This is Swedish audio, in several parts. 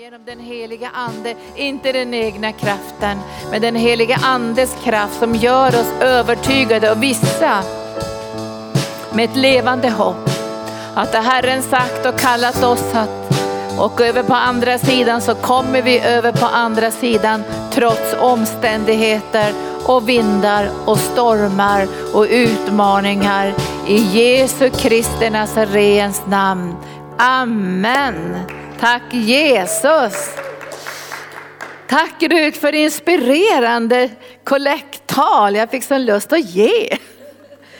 Genom den heliga ande, inte den egna kraften, men den heliga andes kraft som gör oss övertygade och vissa med ett levande hopp. Att det Herren sagt och kallat oss att och över på andra sidan så kommer vi över på andra sidan trots omständigheter och vindar och stormar och utmaningar. I Jesu Kristi Nazarens namn. Amen. Tack Jesus. Tack Rut för inspirerande kollekttal. Jag fick sån lust att ge.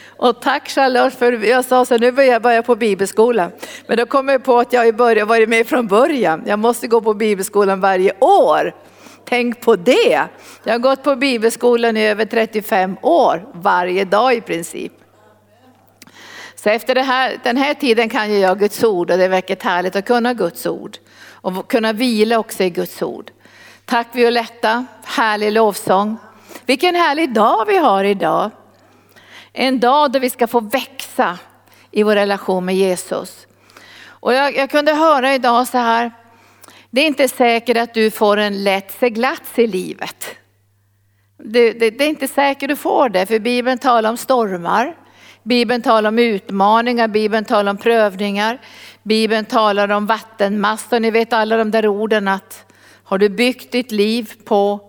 Och tack Charlotte för jag sa så nu börjar jag börja på bibelskolan. Men då kom jag på att jag har varit med från början. Jag måste gå på bibelskolan varje år. Tänk på det. Jag har gått på bibelskolan i över 35 år, varje dag i princip. Så efter här, den här tiden kan ju jag Guds ord och det är verkligen härligt att kunna Guds ord. Och kunna vila också i Guds ord. Tack Violetta, härlig lovsång. Vilken härlig dag vi har idag. En dag då vi ska få växa i vår relation med Jesus. Och jag, jag kunde höra idag så här, det är inte säkert att du får en lätt seglats i livet. Det, det, det är inte säkert du får det, för Bibeln talar om stormar. Bibeln talar om utmaningar, Bibeln talar om prövningar. Bibeln talar om vattenmassor. Ni vet alla de där orden att har du byggt ditt liv på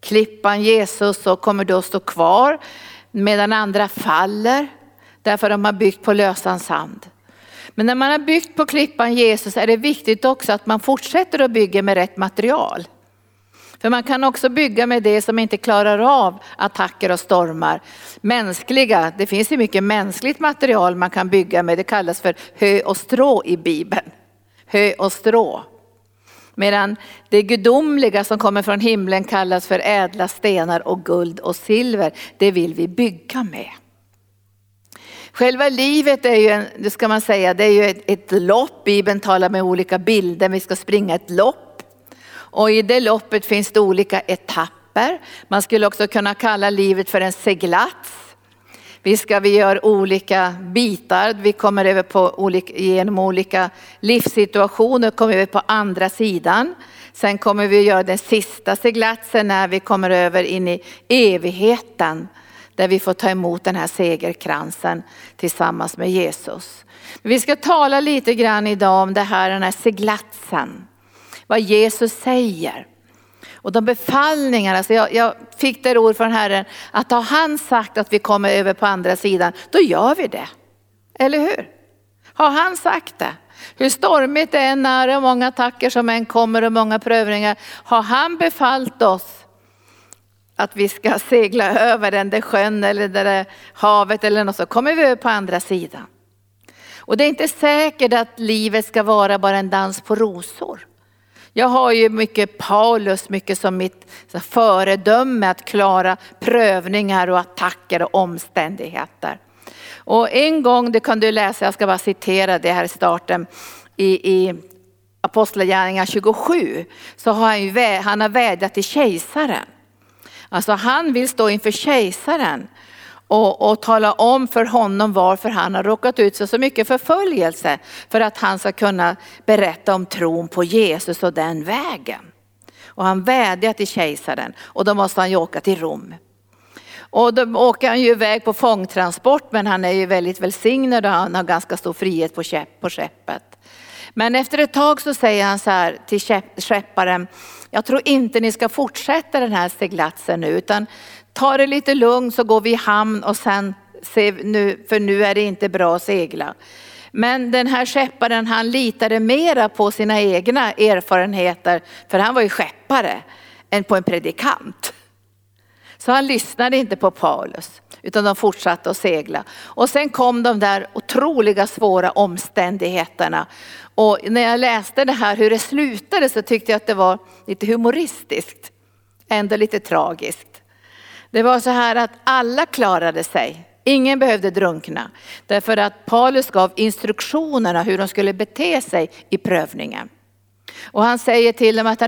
klippan Jesus så kommer du att stå kvar medan andra faller därför de har byggt på lösan sand. Men när man har byggt på klippan Jesus är det viktigt också att man fortsätter att bygga med rätt material. För man kan också bygga med det som inte klarar av attacker och stormar. Mänskliga, det finns ju mycket mänskligt material man kan bygga med. Det kallas för hö och strå i Bibeln. Hö och strå. Medan det gudomliga som kommer från himlen kallas för ädla stenar och guld och silver. Det vill vi bygga med. Själva livet är ju, en, det ska man säga, det är ju ett, ett lopp. Bibeln talar med olika bilder. Vi ska springa ett lopp. Och i det loppet finns det olika etapper. Man skulle också kunna kalla livet för en seglats. Vi ska vi gör olika bitar, vi kommer över på olika, genom olika livssituationer, kommer över på andra sidan. Sen kommer vi att göra den sista seglatsen när vi kommer över in i evigheten. Där vi får ta emot den här segerkransen tillsammans med Jesus. Vi ska tala lite grann idag om det här, den här seglatsen vad Jesus säger. Och de befallningarna, alltså jag, jag fick det ord från Herren att har han sagt att vi kommer över på andra sidan, då gör vi det. Eller hur? Har han sagt det? Hur stormigt det än är och många attacker som än kommer och många prövningar. Har han befallt oss att vi ska segla över den där sjön eller det där havet eller något så kommer vi över på andra sidan. Och det är inte säkert att livet ska vara bara en dans på rosor. Jag har ju mycket Paulus, mycket som mitt föredöme att klara prövningar och attacker och omständigheter. Och en gång, det kan du läsa, jag ska bara citera det här i starten, i, i Apostlagärningarna 27, så har han, ju, han har vädjat till kejsaren. Alltså han vill stå inför kejsaren och, och tala om för honom varför han har råkat ut för så mycket förföljelse. För att han ska kunna berätta om tron på Jesus och den vägen. Och han vädjar till kejsaren och då måste han ju åka till Rom. Och då åker han ju iväg på fångtransport men han är ju väldigt välsignad och han har ganska stor frihet på, käpp, på skeppet. Men efter ett tag så säger han så här till skepparen, jag tror inte ni ska fortsätta den här seglatsen nu utan ta det lite lugnt så går vi i hamn och sen, se, nu, för nu är det inte bra att segla. Men den här skepparen han litade mera på sina egna erfarenheter, för han var ju skeppare, än på en predikant. Så han lyssnade inte på Paulus, utan de fortsatte att segla. Och sen kom de där otroliga svåra omständigheterna. Och när jag läste det här hur det slutade så tyckte jag att det var lite humoristiskt, ändå lite tragiskt. Det var så här att alla klarade sig. Ingen behövde drunkna. Därför att Paulus gav instruktionerna hur de skulle bete sig i prövningen. Och han säger till dem att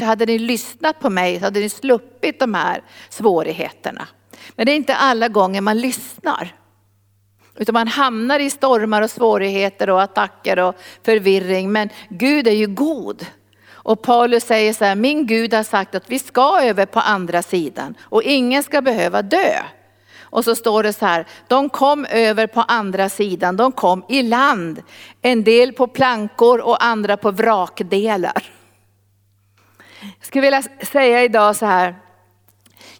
hade ni lyssnat på mig så hade ni sluppit de här svårigheterna. Men det är inte alla gånger man lyssnar. Utan man hamnar i stormar och svårigheter och attacker och förvirring. Men Gud är ju god. Och Paulus säger så här, min Gud har sagt att vi ska över på andra sidan och ingen ska behöva dö. Och så står det så här, de kom över på andra sidan, de kom i land. En del på plankor och andra på vrakdelar. Jag skulle vilja säga idag så här,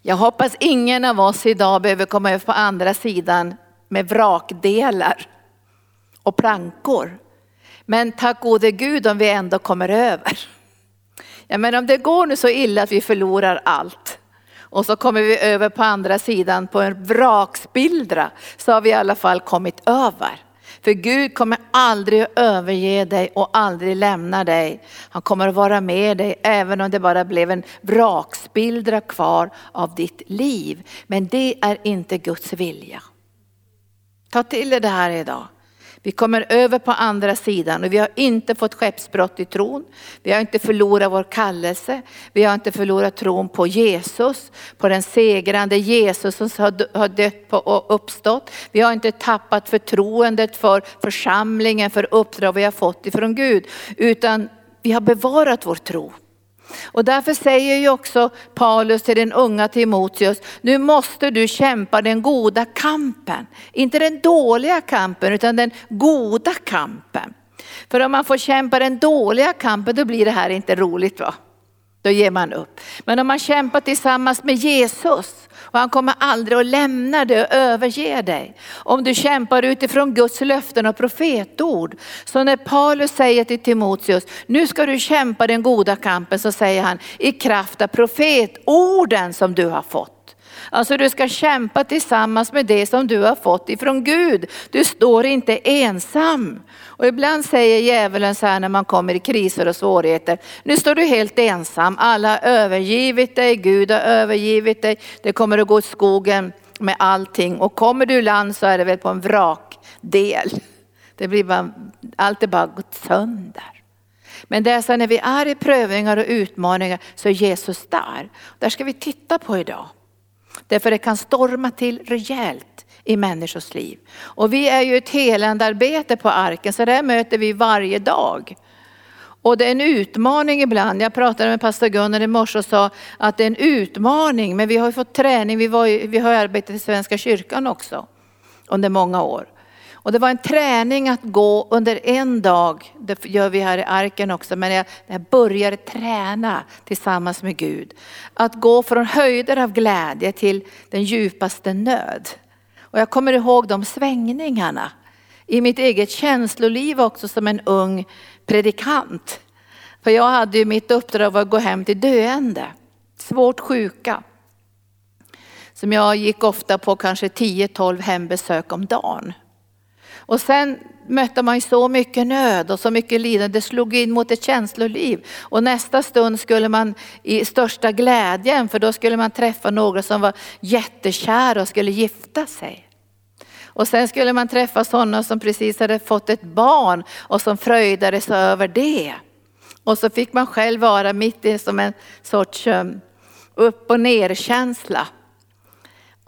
jag hoppas ingen av oss idag behöver komma över på andra sidan med vrakdelar och plankor. Men tack gode Gud om vi ändå kommer över. Ja, men om det går nu så illa att vi förlorar allt och så kommer vi över på andra sidan på en vrakspildra så har vi i alla fall kommit över. För Gud kommer aldrig att överge dig och aldrig lämna dig. Han kommer att vara med dig även om det bara blev en vrakspildra kvar av ditt liv. Men det är inte Guds vilja. Ta till dig det här idag. Vi kommer över på andra sidan och vi har inte fått skeppsbrott i tron. Vi har inte förlorat vår kallelse. Vi har inte förlorat tron på Jesus, på den segrande Jesus som har dött och uppstått. Vi har inte tappat förtroendet för församlingen, för uppdrag vi har fått ifrån Gud, utan vi har bevarat vår tro. Och därför säger ju också Paulus till den unga Timoteus, nu måste du kämpa den goda kampen. Inte den dåliga kampen utan den goda kampen. För om man får kämpa den dåliga kampen då blir det här inte roligt va? Då ger man upp. Men om man kämpar tillsammans med Jesus och han kommer aldrig att lämna dig och överge dig. Om du kämpar utifrån Guds löften och profetord. Så när Paulus säger till Timoteus, nu ska du kämpa den goda kampen, så säger han i kraft av profetorden som du har fått. Alltså du ska kämpa tillsammans med det som du har fått ifrån Gud. Du står inte ensam. Och ibland säger djävulen så här när man kommer i kriser och svårigheter, nu står du helt ensam, alla har övergivit dig, Gud har övergivit dig, det kommer att gå i skogen med allting och kommer du i land så är det väl på en vrakdel. Det blir bara, allt är bara gått sönder. Men det är så när vi är i prövningar och utmaningar så är Jesus där. Där ska vi titta på idag. Därför det kan storma till rejält i människors liv. Och vi är ju ett helandearbete på arken så det möter vi varje dag. Och det är en utmaning ibland. Jag pratade med pastor Gunnar i morse och sa att det är en utmaning men vi har fått träning. Vi, var, vi har arbetat i Svenska kyrkan också under många år. Och det var en träning att gå under en dag, det gör vi här i arken också, men jag, jag började träna tillsammans med Gud. Att gå från höjder av glädje till den djupaste nöd. Och jag kommer ihåg de svängningarna i mitt eget känsloliv också som en ung predikant. För jag hade ju mitt uppdrag att gå hem till döende, svårt sjuka. Som jag gick ofta på kanske 10-12 hembesök om dagen. Och sen mötte man så mycket nöd och så mycket lidande. Det slog in mot ett känsloliv. Och nästa stund skulle man i största glädjen, för då skulle man träffa några som var jättekära och skulle gifta sig. Och sen skulle man träffa sådana som precis hade fått ett barn och som fröjdade sig över det. Och så fick man själv vara mitt i som en sorts um, upp och ner känsla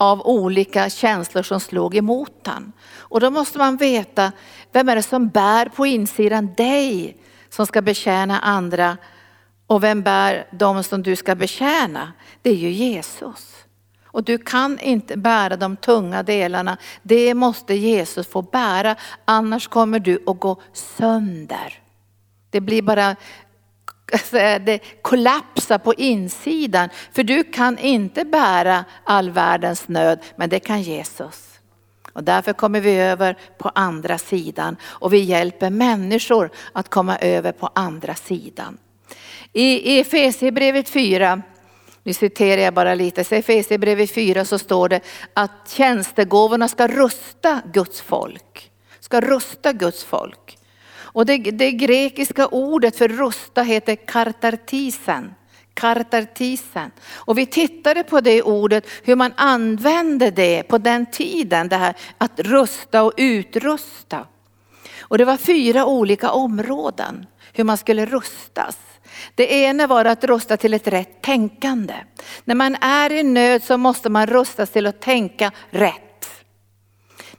av olika känslor som slog emot han. Och då måste man veta, vem är det som bär på insidan dig som ska betjäna andra? Och vem bär de som du ska betjäna? Det är ju Jesus. Och du kan inte bära de tunga delarna. Det måste Jesus få bära, annars kommer du att gå sönder. Det blir bara det kollapsar på insidan. För du kan inte bära all världens nöd, men det kan Jesus. Och därför kommer vi över på andra sidan och vi hjälper människor att komma över på andra sidan. I Efesierbrevet 4, nu citerar jag bara lite, i Efesierbrevet 4 så står det att tjänstegåvorna ska rusta Guds folk. Ska rusta Guds folk. Och det, det grekiska ordet för rusta heter kartartisen. Kartartisen. Och vi tittade på det ordet, hur man använde det på den tiden, det här att rusta och utrusta. Och det var fyra olika områden hur man skulle rustas. Det ena var att rusta till ett rätt tänkande. När man är i nöd så måste man rustas till att tänka rätt.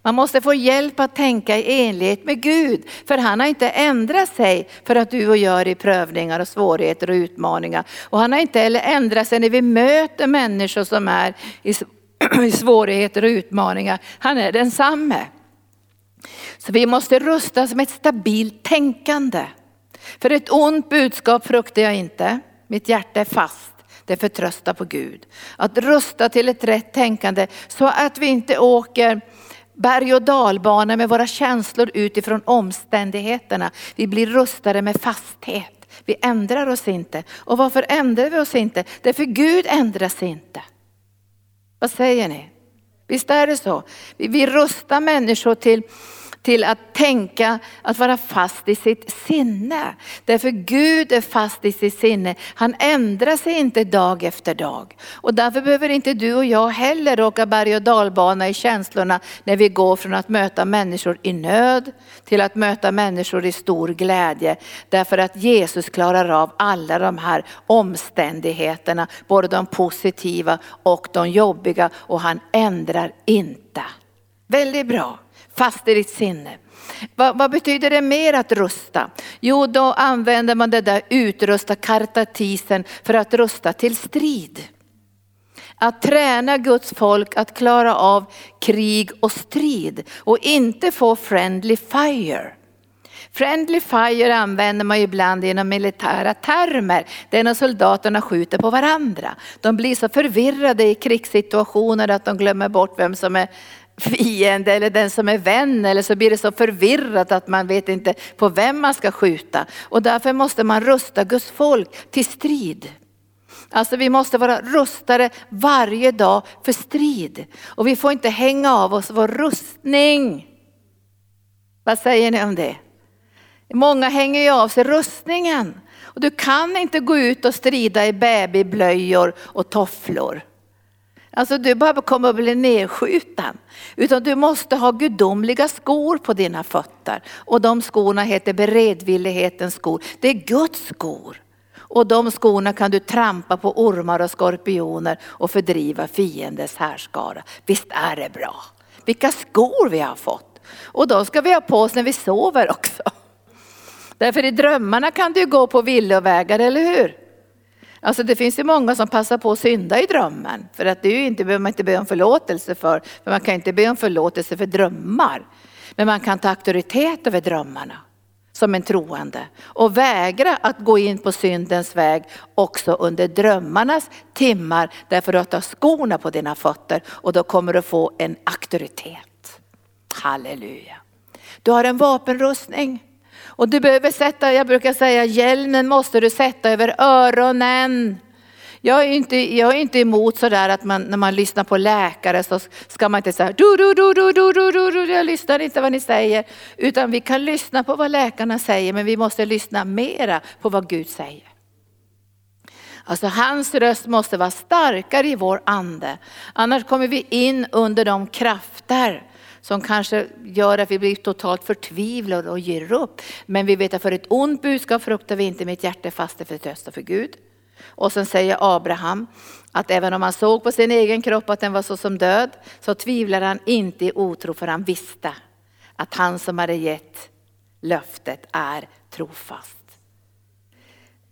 Man måste få hjälp att tänka i enlighet med Gud. För han har inte ändrat sig för att du och jag är i prövningar och svårigheter och utmaningar. Och han har inte heller ändrat sig när vi möter människor som är i svårigheter och utmaningar. Han är densamme. Så vi måste rustas med ett stabilt tänkande. För ett ont budskap fruktar jag inte. Mitt hjärta är fast. Det förtröstar på Gud. Att rusta till ett rätt tänkande så att vi inte åker berg och dalbana med våra känslor utifrån omständigheterna. Vi blir rustade med fasthet. Vi ändrar oss inte. Och varför ändrar vi oss inte? Därför Gud ändras inte. Vad säger ni? Visst är det så? Vi, vi rustar människor till till att tänka, att vara fast i sitt sinne. Därför Gud är fast i sitt sinne. Han ändrar sig inte dag efter dag. Och därför behöver inte du och jag heller åka berg och dalbana i känslorna när vi går från att möta människor i nöd till att möta människor i stor glädje. Därför att Jesus klarar av alla de här omständigheterna, både de positiva och de jobbiga och han ändrar inte. Väldigt bra fast i ditt sinne. Vad, vad, betyder det mer att rusta? Jo, då använder man det där utrusta kartatisen för att rusta till strid. Att träna Guds folk att klara av krig och strid och inte få friendly fire. Friendly fire använder man ibland inom militära termer. Det är när soldaterna skjuter på varandra. De blir så förvirrade i krigssituationer att de glömmer bort vem som är fiende eller den som är vän eller så blir det så förvirrat att man vet inte på vem man ska skjuta. Och därför måste man rusta Guds folk till strid. Alltså vi måste vara rustade varje dag för strid. Och vi får inte hänga av oss vår rustning. Vad säger ni om det? Många hänger ju av sig rustningen. Och du kan inte gå ut och strida i babyblöjor och tofflor. Alltså du bara kommer att bli nedskjuten. Utan du måste ha gudomliga skor på dina fötter. Och de skorna heter beredvillighetens skor. Det är Guds skor. Och de skorna kan du trampa på ormar och skorpioner och fördriva fiendens härskara. Visst är det bra? Vilka skor vi har fått. Och de ska vi ha på oss när vi sover också. Därför i drömmarna kan du gå på villovägar, eller hur? Alltså det finns ju många som passar på att synda i drömmen. För att det är ju inte, behöver man inte be om förlåtelse för. För man kan inte be om förlåtelse för drömmar. Men man kan ta auktoritet över drömmarna som en troende och vägra att gå in på syndens väg också under drömmarnas timmar därför att du har skorna på dina fötter och då kommer du få en auktoritet. Halleluja. Du har en vapenrustning. Och du behöver sätta, jag brukar säga hjälmen måste du sätta över öronen. Jag är inte, jag är inte emot sådär att man, när man lyssnar på läkare så ska man inte säga du, du, du, du, du, du, du, du, jag lyssnar inte vad ni säger. Utan vi kan lyssna på vad läkarna säger men vi måste lyssna mera på vad Gud säger. Alltså hans röst måste vara starkare i vår ande. Annars kommer vi in under de krafter som kanske gör att vi blir totalt förtvivlade och ger upp. Men vi vet att för ett ont budskap fruktar vi inte, mitt hjärta fast för trösta för Gud. Och sen säger Abraham att även om han såg på sin egen kropp att den var så som död, så tvivlade han inte i otro för han visste att han som hade gett löftet är trofast.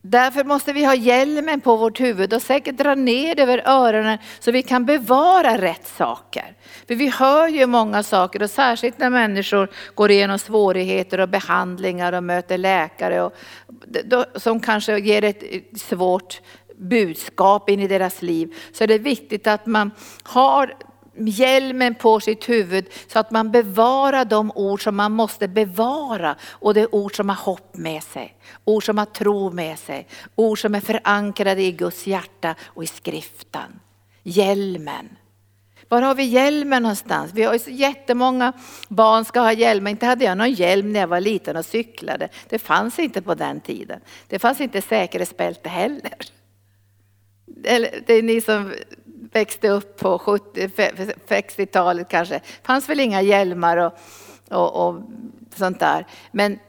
Därför måste vi ha hjälmen på vårt huvud och säkert dra ner över öronen så vi kan bevara rätt saker. För vi hör ju många saker och särskilt när människor går igenom svårigheter och behandlingar och möter läkare och, som kanske ger ett svårt budskap in i deras liv. Så är det viktigt att man har hjälmen på sitt huvud så att man bevarar de ord som man måste bevara. Och det är ord som har hopp med sig, ord som har tro med sig, ord som är förankrade i Guds hjärta och i skriften. Hjälmen. Var har vi hjälmen någonstans? Vi har ju så jättemånga barn ska ha hjälm. Inte hade jag någon hjälm när jag var liten och cyklade. Det fanns inte på den tiden. Det fanns inte säkerhetsbälte heller. Eller, det är ni som växte upp på 60-talet kanske. Det fanns väl inga hjälmar och, och, och sånt där. Men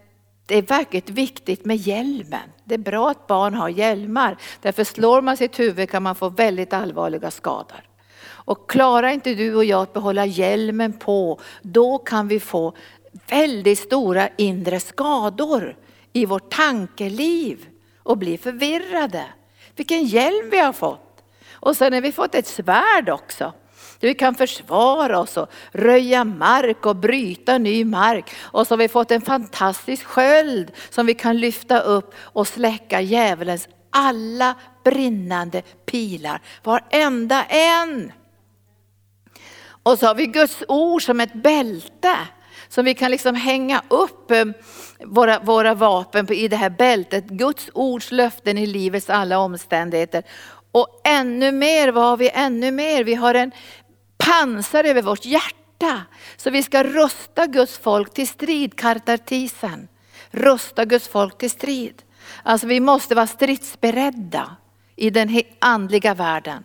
det är verkligen viktigt med hjälmen. Det är bra att barn har hjälmar. Därför slår man sitt huvud kan man få väldigt allvarliga skador. Och klarar inte du och jag att behålla hjälmen på, då kan vi få väldigt stora inre skador i vårt tankeliv och bli förvirrade. Vilken hjälm vi har fått! Och sen har vi fått ett svärd också. Där vi kan försvara oss och röja mark och bryta ny mark. Och så har vi fått en fantastisk sköld som vi kan lyfta upp och släcka djävulens alla brinnande pilar. Varenda en. Och så har vi Guds ord som ett bälte som vi kan liksom hänga upp eh, våra, våra vapen i det här bältet. Guds ords löften i livets alla omständigheter. Och ännu mer, vad har vi ännu mer? Vi har en pansar över vårt hjärta. Så vi ska rusta Guds folk till strid, kartartisen. Rusta Guds folk till strid. Alltså vi måste vara stridsberedda i den andliga världen.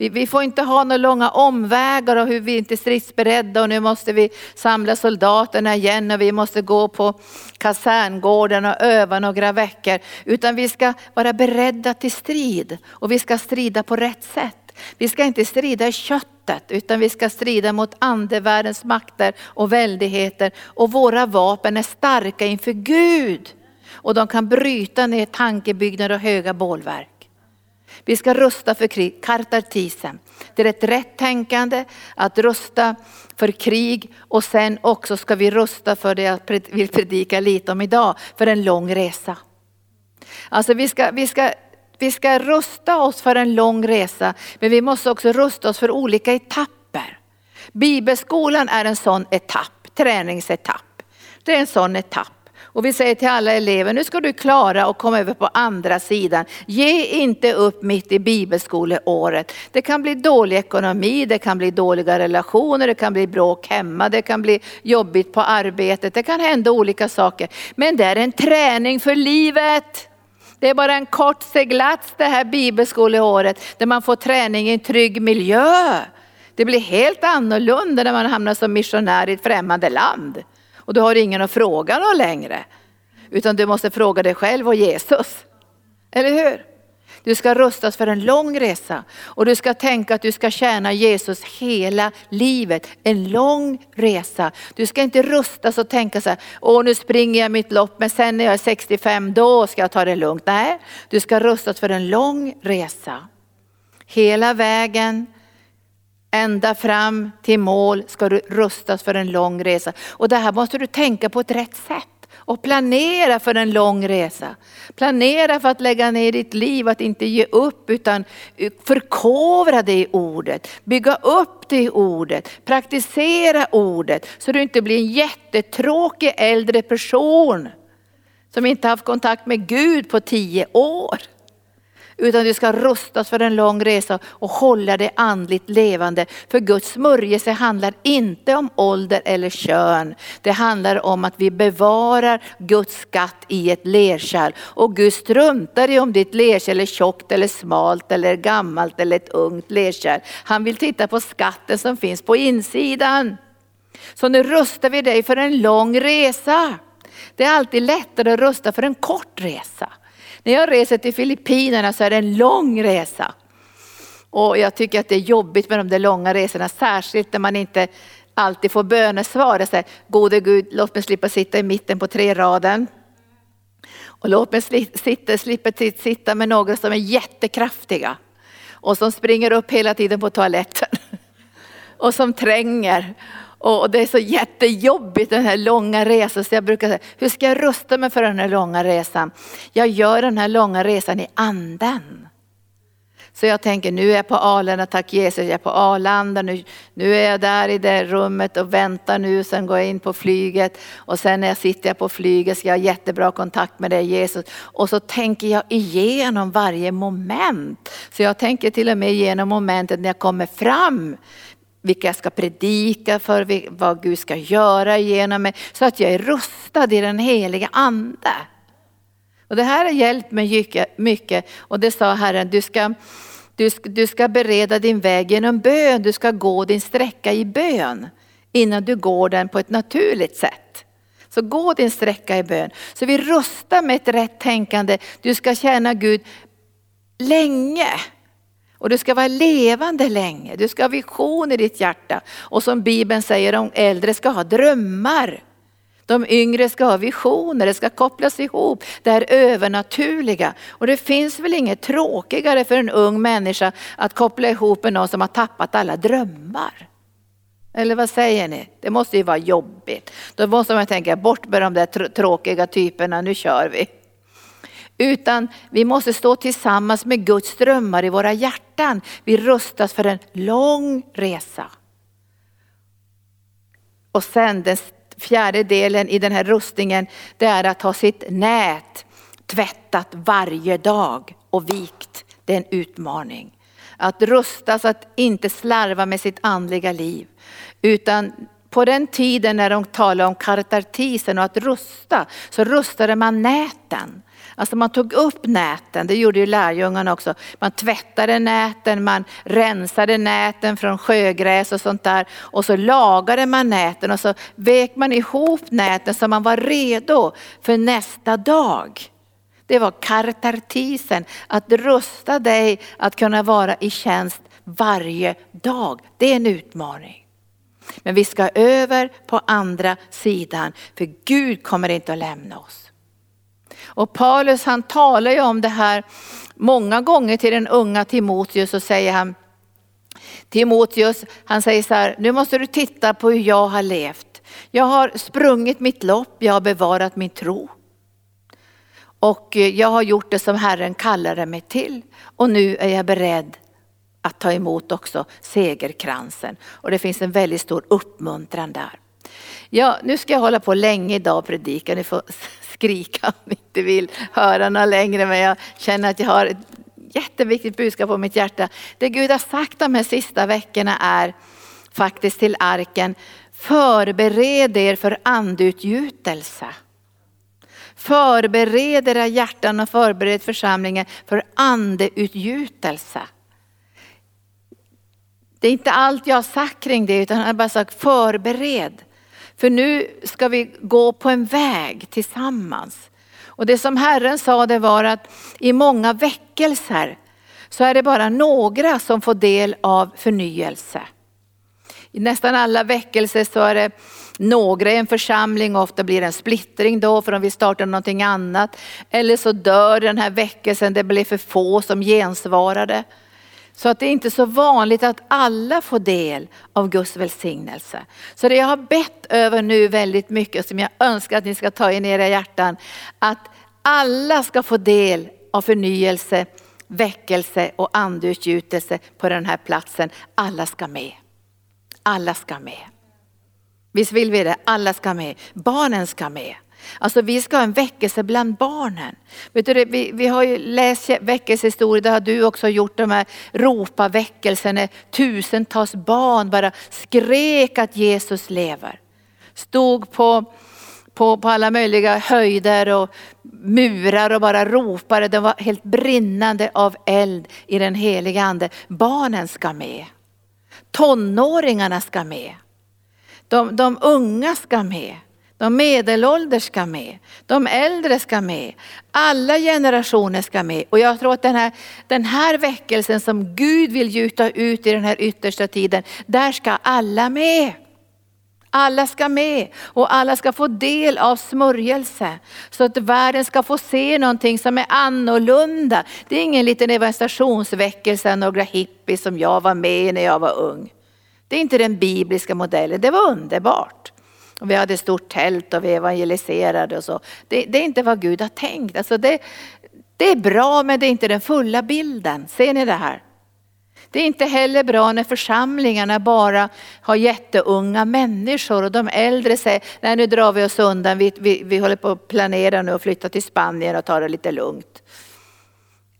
Vi, vi, får inte ha några långa omvägar och hur vi inte är stridsberedda och nu måste vi samla soldaterna igen och vi måste gå på kaserngården och öva några veckor. Utan vi ska vara beredda till strid och vi ska strida på rätt sätt. Vi ska inte strida i köttet utan vi ska strida mot andevärldens makter och väldigheter och våra vapen är starka inför Gud. Och de kan bryta ner tankebyggnader och höga bålverk. Vi ska rusta för krig, kartartisen. Det är ett rätt tänkande att rusta för krig och sen också ska vi rusta för det jag vill predika lite om idag, för en lång resa. Alltså vi ska, vi ska vi ska rusta oss för en lång resa, men vi måste också rusta oss för olika etapper. Bibelskolan är en sån etapp, träningsetapp. Det är en sån etapp. Och vi säger till alla elever, nu ska du klara och komma över på andra sidan. Ge inte upp mitt i bibelskoleåret. Det kan bli dålig ekonomi, det kan bli dåliga relationer, det kan bli bråk hemma, det kan bli jobbigt på arbetet, det kan hända olika saker. Men det är en träning för livet. Det är bara en kort seglats det här bibelskoleåret där man får träning i en trygg miljö. Det blir helt annorlunda när man hamnar som missionär i ett främmande land. Och du har ingen att fråga någon längre. Utan du måste fråga dig själv och Jesus. Eller hur? Du ska rustas för en lång resa och du ska tänka att du ska tjäna Jesus hela livet. En lång resa. Du ska inte rustas och tänka så här, åh nu springer jag mitt lopp men sen när jag är 65 då ska jag ta det lugnt. Nej, du ska rustas för en lång resa. Hela vägen, ända fram till mål ska du rustas för en lång resa. Och det här måste du tänka på ett rätt sätt och planera för en lång resa. Planera för att lägga ner ditt liv, att inte ge upp utan förkovra dig i ordet. Bygga upp dig i ordet, praktisera ordet så du inte blir en jättetråkig äldre person som inte haft kontakt med Gud på tio år. Utan du ska rustas för en lång resa och hålla dig andligt levande. För Guds smörjelse handlar inte om ålder eller kön. Det handlar om att vi bevarar Guds skatt i ett lerkärl. Och Gud struntar i om ditt lerkärl är tjockt eller smalt eller gammalt eller ett ungt lerkärl. Han vill titta på skatten som finns på insidan. Så nu rustar vi dig för en lång resa. Det är alltid lättare att rusta för en kort resa. När jag reser till Filippinerna så är det en lång resa. Och jag tycker att det är jobbigt med de där långa resorna, särskilt när man inte alltid får bönesvar. Säger, gode Gud, låt mig slippa sitta i mitten på tre raden. Och låt mig sitta, slippa sitta med några som är jättekraftiga och som springer upp hela tiden på toaletten och som tränger och det är så jättejobbigt den här långa resan så jag brukar säga, hur ska jag rusta mig för den här långa resan? Jag gör den här långa resan i anden. Så jag tänker, nu är jag på Arlanda, tack Jesus, jag är på Arlanda, nu, nu är jag där i det rummet och väntar nu, sen går jag in på flyget och sen när jag sitter på flyget ska jag ha jättebra kontakt med dig Jesus. Och så tänker jag igenom varje moment. Så jag tänker till och med igenom momentet när jag kommer fram vilka jag ska predika för, vad Gud ska göra genom mig. Så att jag är rustad i den heliga ande. Och det här har hjälpt mig mycket. Och det sa Herren, du ska, du, du ska bereda din väg genom bön. Du ska gå din sträcka i bön innan du går den på ett naturligt sätt. Så gå din sträcka i bön. Så vi rustar med ett rätt tänkande. Du ska tjäna Gud länge. Och du ska vara levande länge, du ska ha vision i ditt hjärta. Och som Bibeln säger, de äldre ska ha drömmar. De yngre ska ha visioner, det ska kopplas ihop. Det är övernaturliga. Och det finns väl inget tråkigare för en ung människa att koppla ihop med någon som har tappat alla drömmar. Eller vad säger ni? Det måste ju vara jobbigt. Då måste man tänka bort med de där tråkiga typerna, nu kör vi. Utan vi måste stå tillsammans med Guds drömmar i våra hjärtan. Vi rustas för en lång resa. Och sen den fjärde delen i den här rustningen, det är att ha sitt nät tvättat varje dag och vikt. Det är en utmaning. Att rustas, att inte slarva med sitt andliga liv. Utan på den tiden när de talade om kartartisen och att rusta, så rustade man näten. Alltså man tog upp näten, det gjorde ju lärjungarna också. Man tvättade näten, man rensade näten från sjögräs och sånt där. Och så lagade man näten och så vek man ihop näten så man var redo för nästa dag. Det var kartartisen, att rusta dig att kunna vara i tjänst varje dag. Det är en utmaning. Men vi ska över på andra sidan, för Gud kommer inte att lämna oss. Och Paulus han talar ju om det här många gånger till den unga Timoteus och säger han, Timoteus, han säger så här, nu måste du titta på hur jag har levt. Jag har sprungit mitt lopp, jag har bevarat min tro. Och eh, jag har gjort det som Herren kallade mig till. Och nu är jag beredd att ta emot också segerkransen. Och det finns en väldigt stor uppmuntran där. Ja, nu ska jag hålla på länge idag och predika. Ni får skrika om ni inte vill höra något längre. Men jag känner att jag har ett jätteviktigt budskap på mitt hjärta. Det Gud har sagt de här sista veckorna är faktiskt till arken. Förbered er för andutgjutelse. Förbered era hjärtan och förbered församlingen för andeutgjutelse. Det är inte allt jag har sagt kring det utan jag har bara sagt förbered. För nu ska vi gå på en väg tillsammans. Och det som Herren sa det var att i många väckelser så är det bara några som får del av förnyelse. I nästan alla väckelser så är det några i en församling, ofta blir det en splittring då för de vill starta någonting annat. Eller så dör den här väckelsen, det blir för få som gensvarade. Så att det är inte så vanligt att alla får del av Guds välsignelse. Så det jag har bett över nu väldigt mycket som jag önskar att ni ska ta in i era hjärtan, att alla ska få del av förnyelse, väckelse och andeutgjutelse på den här platsen. Alla ska med. Alla ska med. Visst vill vi det? Alla ska med. Barnen ska med. Alltså vi ska ha en väckelse bland barnen. Vet du, vi, vi har ju läst väckelsehistorier, det har du också gjort, de här ropaväckelsen när tusentals barn bara skrek att Jesus lever. Stod på, på, på alla möjliga höjder och murar och bara ropade. De var helt brinnande av eld i den heliga ande. Barnen ska med. Tonåringarna ska med. De, de unga ska med. De medelålders ska med, de äldre ska med, alla generationer ska med. Och jag tror att den här, den här väckelsen som Gud vill gjuta ut i den här yttersta tiden, där ska alla med. Alla ska med och alla ska få del av smörjelse. Så att världen ska få se någonting som är annorlunda. Det är ingen liten evangelisationsväckelse, några hippies som jag var med i när jag var ung. Det är inte den bibliska modellen, det var underbart. Vi hade stort tält och vi evangeliserade och så. Det, det, är inte vad Gud har tänkt. Alltså det, det är bra men det är inte den fulla bilden. Ser ni det här? Det är inte heller bra när församlingarna bara har jätteunga människor och de äldre säger, nej nu drar vi oss undan, vi, vi, vi håller på att planera nu och flytta till Spanien och ta det lite lugnt.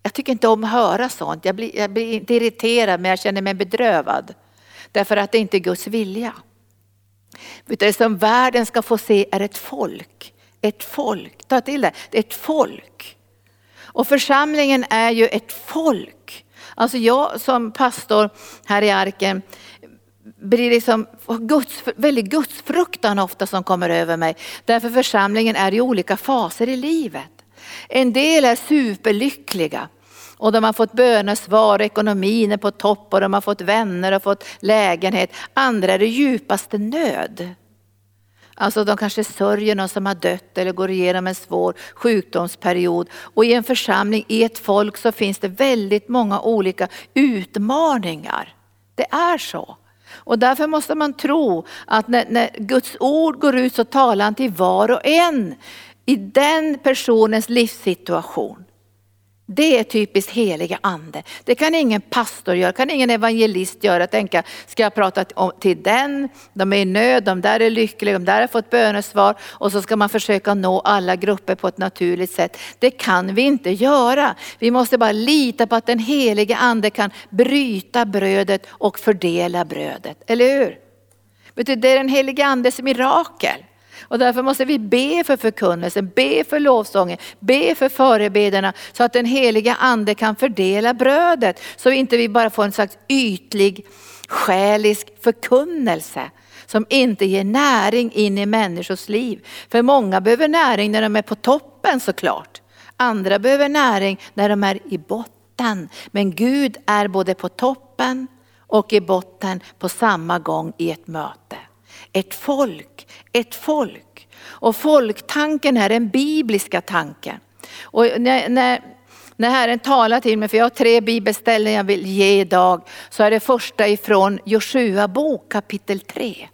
Jag tycker inte om att höra sånt, jag blir, jag blir inte irriterad men jag känner mig bedrövad. Därför att det inte är Guds vilja. Det som världen ska få se är ett folk. Ett folk, ta till det, det är ett folk. Och församlingen är ju ett folk. Alltså jag som pastor här i arken blir liksom Guds, väldigt gudsfruktan ofta som kommer över mig. Därför församlingen är i olika faser i livet. En del är superlyckliga och de har fått bönesvar, ekonomin är på topp och de har fått vänner och fått lägenhet. Andra är det djupaste nöd. Alltså de kanske sörjer någon som har dött eller går igenom en svår sjukdomsperiod. Och i en församling, i ett folk så finns det väldigt många olika utmaningar. Det är så. Och därför måste man tro att när, när Guds ord går ut så talar han till var och en i den personens livssituation. Det är typiskt heliga ande. Det kan ingen pastor göra, kan ingen evangelist göra. Tänka, ska jag prata till den, de är i nöd, de där är lyckliga, de där har fått bönesvar och så ska man försöka nå alla grupper på ett naturligt sätt. Det kan vi inte göra. Vi måste bara lita på att den helige ande kan bryta brödet och fördela brödet, eller hur? Det är den helige andes mirakel. Och därför måste vi be för förkunnelsen, be för lovsången, be för förebedjarna så att den heliga ande kan fördela brödet. Så inte vi bara får en slags ytlig själisk förkunnelse som inte ger näring in i människors liv. För många behöver näring när de är på toppen såklart. Andra behöver näring när de är i botten. Men Gud är både på toppen och i botten på samma gång i ett möte. Ett folk, ett folk. Och folktanken är den bibliska tanken. Och när, när, när Herren talar till mig, för jag har tre bibelställen jag vill ge idag, så är det första ifrån Joshua bok kapitel 3.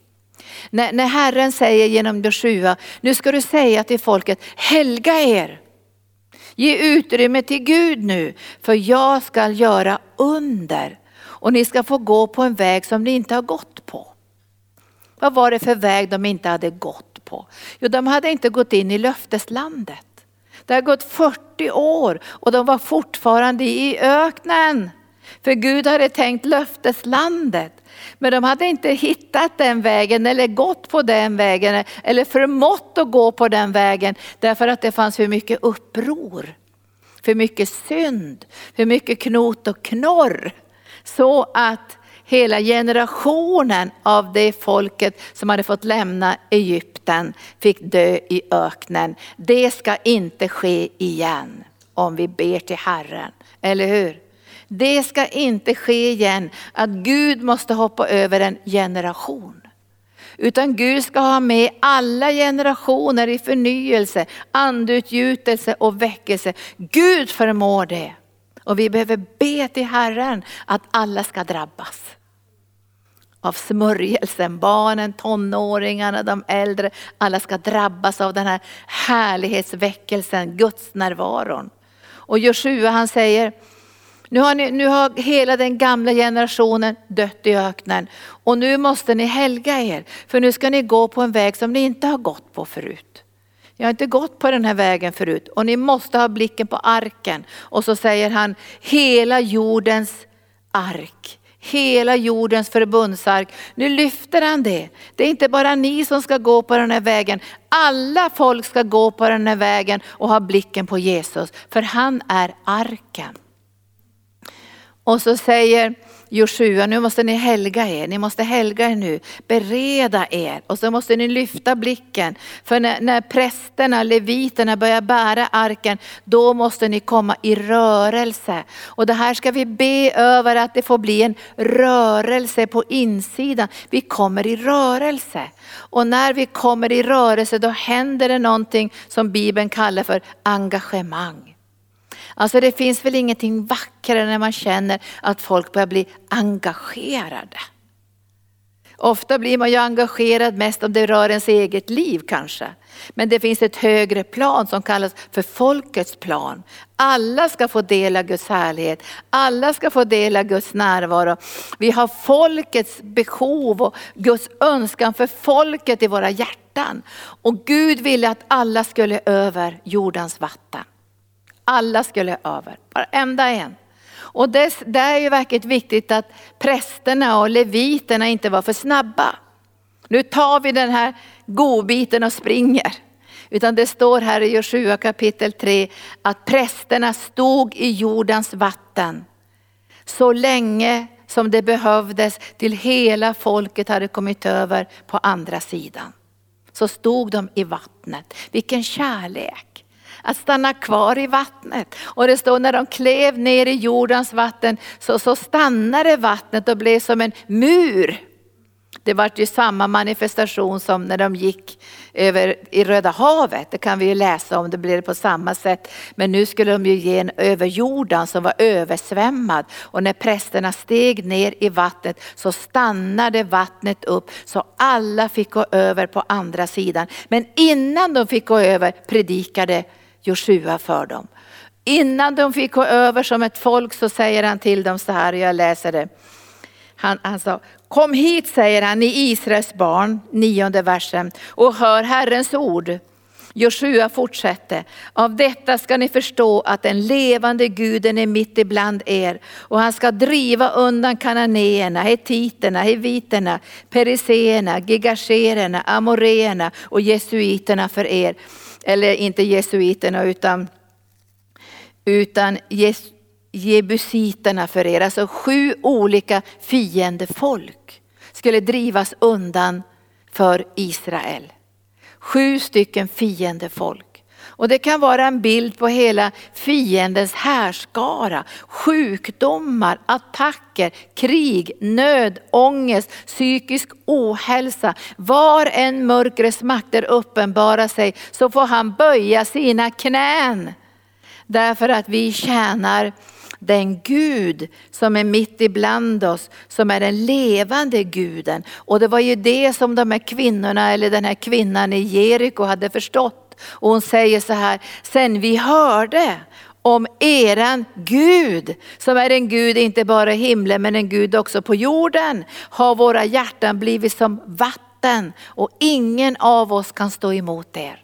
När, när Herren säger genom Joshua, nu ska du säga till folket, helga er. Ge utrymme till Gud nu, för jag ska göra under. Och ni ska få gå på en väg som ni inte har gått på. Vad var det för väg de inte hade gått på? Jo, de hade inte gått in i löfteslandet. Det har gått 40 år och de var fortfarande i öknen. För Gud hade tänkt löfteslandet. Men de hade inte hittat den vägen eller gått på den vägen eller förmått att gå på den vägen därför att det fanns för mycket uppror. För mycket synd, för mycket knot och knorr. Så att hela generationen av det folket som hade fått lämna Egypten fick dö i öknen. Det ska inte ske igen om vi ber till Herren, eller hur? Det ska inte ske igen att Gud måste hoppa över en generation. Utan Gud ska ha med alla generationer i förnyelse, andutgjutelse och väckelse. Gud förmår det. Och vi behöver be till Herren att alla ska drabbas av smörjelsen. Barnen, tonåringarna, de äldre, alla ska drabbas av den här härlighetsväckelsen, Guds närvaron. Och Joshua han säger, nu har, ni, nu har hela den gamla generationen dött i öknen och nu måste ni helga er för nu ska ni gå på en väg som ni inte har gått på förut. Jag har inte gått på den här vägen förut och ni måste ha blicken på arken. Och så säger han, hela jordens ark hela jordens förbundsark. Nu lyfter han det. Det är inte bara ni som ska gå på den här vägen. Alla folk ska gå på den här vägen och ha blicken på Jesus. För han är arken. Och så säger Joshua, nu måste ni helga er, ni måste helga er nu, bereda er och så måste ni lyfta blicken. För när, när prästerna, leviterna börjar bära arken, då måste ni komma i rörelse. Och det här ska vi be över att det får bli en rörelse på insidan. Vi kommer i rörelse. Och när vi kommer i rörelse då händer det någonting som Bibeln kallar för engagemang. Alltså det finns väl ingenting vackrare när man känner att folk börjar bli engagerade. Ofta blir man ju engagerad mest om det rör ens eget liv kanske. Men det finns ett högre plan som kallas för folkets plan. Alla ska få dela Guds härlighet, alla ska få dela Guds närvaro. Vi har folkets behov och Guds önskan för folket i våra hjärtan. Och Gud ville att alla skulle över jordens vatten. Alla skulle över, varenda en. Och det, det är ju verkligen viktigt att prästerna och leviterna inte var för snabba. Nu tar vi den här godbiten och springer. Utan det står här i Joshua kapitel 3 att prästerna stod i jordens vatten så länge som det behövdes till hela folket hade kommit över på andra sidan. Så stod de i vattnet. Vilken kärlek! Att stanna kvar i vattnet. Och det står när de klev ner i jordens vatten så, så stannade vattnet och blev som en mur det var ju samma manifestation som när de gick över i Röda havet. Det kan vi ju läsa om, det blev på samma sätt. Men nu skulle de ju ge en över jorden som var översvämmad. Och när prästerna steg ner i vattnet så stannade vattnet upp så alla fick gå över på andra sidan. Men innan de fick gå över predikade Joshua för dem. Innan de fick gå över som ett folk så säger han till dem så här, jag läser det. Han, han sa, kom hit säger han, ni Israels barn, nionde versen, och hör Herrens ord. Joshua fortsätter, av detta ska ni förstå att den levande guden är mitt ibland er och han ska driva undan kananéerna, hetiterna, heviterna, periseerna, gigashererna, amoreerna och jesuiterna för er. Eller inte jesuiterna utan, utan jes, jebusiterna för er. Alltså sju olika fiendefolk skulle drivas undan för Israel. Sju stycken fiendefolk. Och det kan vara en bild på hela fiendens härskara. Sjukdomar, attacker, krig, nöd, ångest, psykisk ohälsa. Var en mörkrets makter uppenbarar sig så får han böja sina knän. Därför att vi tjänar den Gud som är mitt ibland oss, som är den levande guden. Och det var ju det som de här kvinnorna, eller den här kvinnan i Jeriko hade förstått. Och hon säger så här, sen vi hörde om eran Gud, som är en Gud inte bara i himlen men en Gud också på jorden, har våra hjärtan blivit som vatten och ingen av oss kan stå emot er.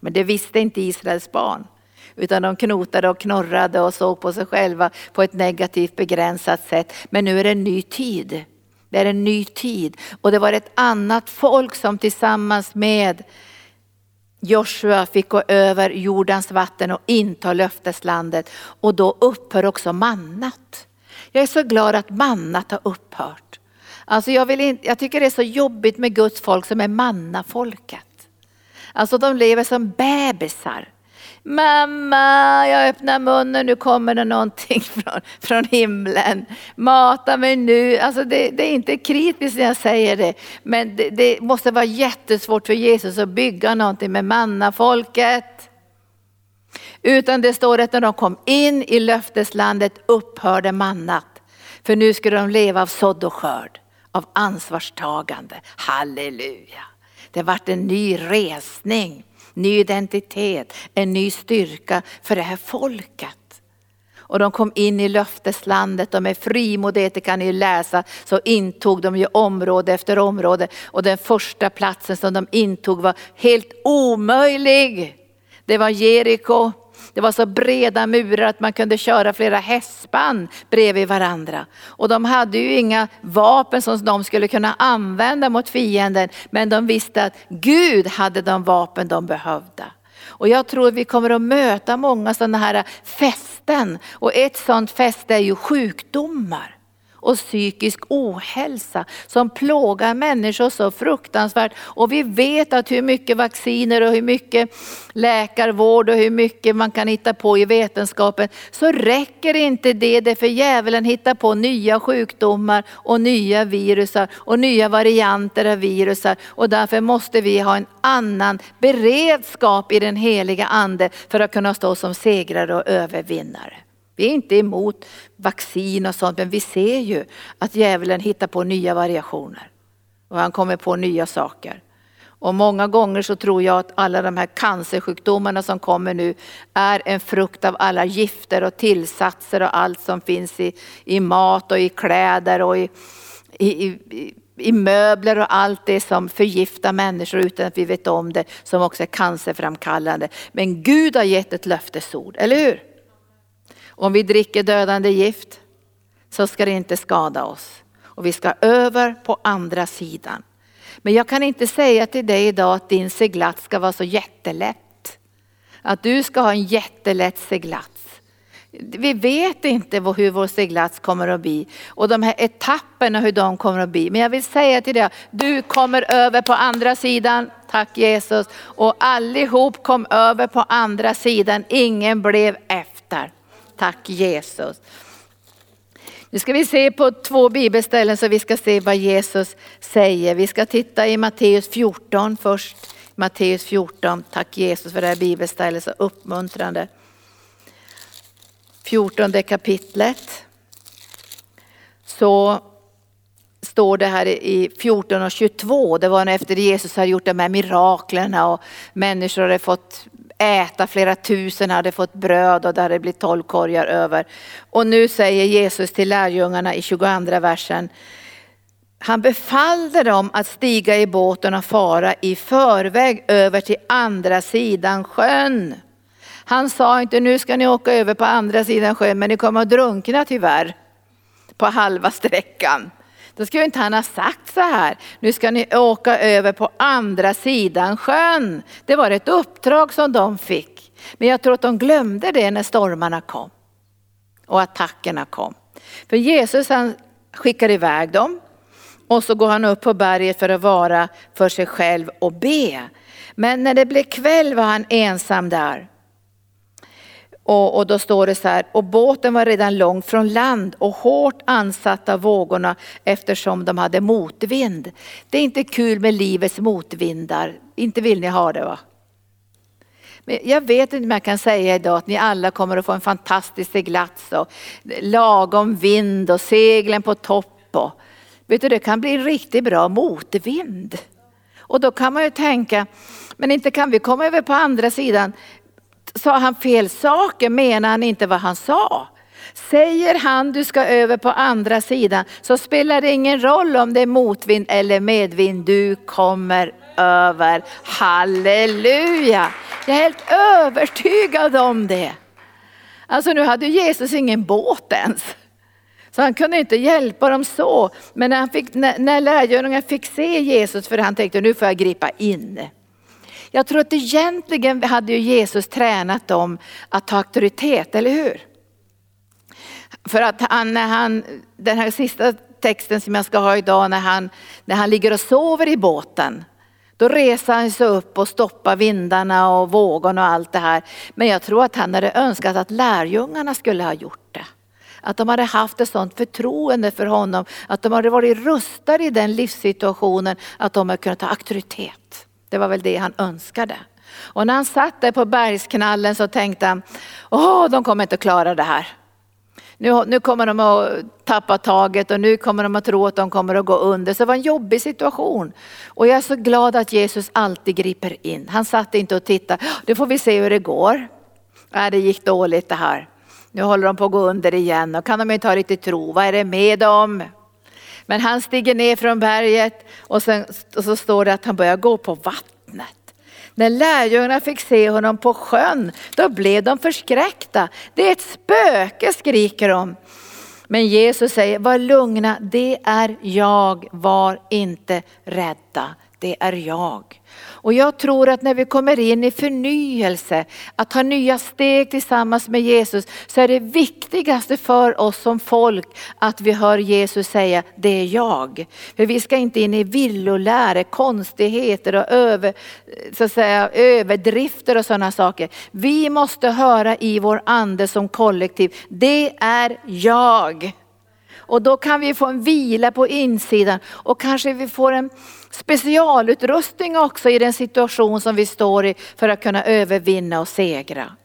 Men det visste inte Israels barn. Utan de knotade och knorrade och såg på sig själva på ett negativt begränsat sätt. Men nu är det en ny tid. Det är en ny tid. Och det var ett annat folk som tillsammans med Joshua fick gå över jordens vatten och inta löfteslandet. Och då upphör också mannat. Jag är så glad att mannat har upphört. Alltså jag, vill inte, jag tycker det är så jobbigt med Guds folk som är mannafolket. Alltså de lever som bebisar. Mamma, jag öppnar munnen, nu kommer det någonting från, från himlen. Mata mig nu. Alltså det, det är inte kritiskt när jag säger det, men det, det, måste vara jättesvårt för Jesus att bygga någonting med mannafolket. Utan det står att när de kom in i löfteslandet upphörde mannat. För nu skulle de leva av sådd och skörd, av ansvarstagande. Halleluja. Det vart en ny resning ny identitet, en ny styrka för det här folket. Och de kom in i löfteslandet och med frimodighet, det kan ni läsa, så intog de ju område efter område. Och den första platsen som de intog var helt omöjlig. Det var Jeriko. Det var så breda murar att man kunde köra flera hästspann bredvid varandra. Och de hade ju inga vapen som de skulle kunna använda mot fienden. Men de visste att Gud hade de vapen de behövde. Och jag tror vi kommer att möta många sådana här fästen. Och ett sådant fäste är ju sjukdomar och psykisk ohälsa som plågar människor så fruktansvärt. Och vi vet att hur mycket vacciner och hur mycket läkarvård och hur mycket man kan hitta på i vetenskapen så räcker inte det, det för djävulen hittar på nya sjukdomar och nya virusar och nya varianter av virusar. Och därför måste vi ha en annan beredskap i den heliga ande för att kunna stå som segrare och övervinnare. Vi är inte emot vaccin och sånt, men vi ser ju att djävulen hittar på nya variationer. Och han kommer på nya saker. Och många gånger så tror jag att alla de här cancersjukdomarna som kommer nu är en frukt av alla gifter och tillsatser och allt som finns i, i mat och i kläder och i, i, i, i möbler och allt det som förgiftar människor utan att vi vet om det, som också är cancerframkallande. Men Gud har gett ett löftesord, eller hur? Om vi dricker dödande gift så ska det inte skada oss. Och vi ska över på andra sidan. Men jag kan inte säga till dig idag att din seglats ska vara så jättelätt. Att du ska ha en jättelätt seglats. Vi vet inte hur vår seglats kommer att bli och de här etapperna hur de kommer att bli. Men jag vill säga till dig, du kommer över på andra sidan, tack Jesus. Och allihop kom över på andra sidan, ingen blev efter. Tack Jesus. Nu ska vi se på två bibelställen så vi ska se vad Jesus säger. Vi ska titta i Matteus 14 först. Matteus 14, tack Jesus för det här bibelstället, så uppmuntrande. 14 kapitlet. Så står det här i 14 och 22, det var efter Jesus hade gjort de här miraklerna och människor hade fått äta, flera tusen hade fått bröd och det hade blivit tolv korgar över. Och nu säger Jesus till lärjungarna i 22 versen, han befallde dem att stiga i båten och fara i förväg över till andra sidan sjön. Han sa inte nu ska ni åka över på andra sidan sjön men ni kommer att drunkna tyvärr på halva sträckan. Då skulle inte han ha sagt så här, nu ska ni åka över på andra sidan sjön. Det var ett uppdrag som de fick. Men jag tror att de glömde det när stormarna kom och attackerna kom. För Jesus han skickar iväg dem och så går han upp på berget för att vara för sig själv och be. Men när det blev kväll var han ensam där. Och, och, då står det så här, och båten var redan långt från land och hårt ansatt av vågorna eftersom de hade motvind. Det är inte kul med livets motvindar, inte vill ni ha det va? Men jag vet inte om jag kan säga idag att ni alla kommer att få en fantastisk seglats och lagom vind och seglen på topp. Och, vet du, det kan bli en riktigt bra motvind. Och då kan man ju tänka, men inte kan vi komma över på andra sidan sa han fel saker menar han inte vad han sa. Säger han du ska över på andra sidan så spelar det ingen roll om det är motvind eller medvind, du kommer över. Halleluja! Jag är helt övertygad om det. Alltså nu hade Jesus ingen båt ens. Så han kunde inte hjälpa dem så. Men när, han fick, när, när lärjungarna fick se Jesus, för han tänkte nu får jag gripa in. Jag tror att egentligen hade ju Jesus tränat dem att ta auktoritet, eller hur? För att han, när han, den här sista texten som jag ska ha idag, när han, när han ligger och sover i båten, då reser han sig upp och stoppar vindarna och vågorna och allt det här. Men jag tror att han hade önskat att lärjungarna skulle ha gjort det. Att de hade haft ett sånt förtroende för honom, att de hade varit rustade i den livssituationen, att de hade kunnat ta auktoritet. Det var väl det han önskade. Och när han satt där på bergsknallen så tänkte han, åh de kommer inte att klara det här. Nu, nu kommer de att tappa taget och nu kommer de att tro att de kommer att gå under. Så det var en jobbig situation. Och jag är så glad att Jesus alltid griper in. Han satt inte och tittade, nu får vi se hur det går. Nej, det gick dåligt det här. Nu håller de på att gå under igen och kan de inte ha lite tro, vad är det med dem? Men han stiger ner från berget och, sen, och så står det att han börjar gå på vattnet. När lärjungarna fick se honom på sjön, då blev de förskräckta. Det är ett spöke, skriker de. Men Jesus säger, var lugna, det är jag, var inte rädda, det är jag. Och jag tror att när vi kommer in i förnyelse, att ta nya steg tillsammans med Jesus, så är det viktigaste för oss som folk att vi hör Jesus säga, det är jag. För vi ska inte in i villolära, konstigheter och över, så att säga, överdrifter och sådana saker. Vi måste höra i vår ande som kollektiv, det är jag. Och då kan vi få en vila på insidan och kanske vi får en specialutrustning också i den situation som vi står i för att kunna övervinna och segra.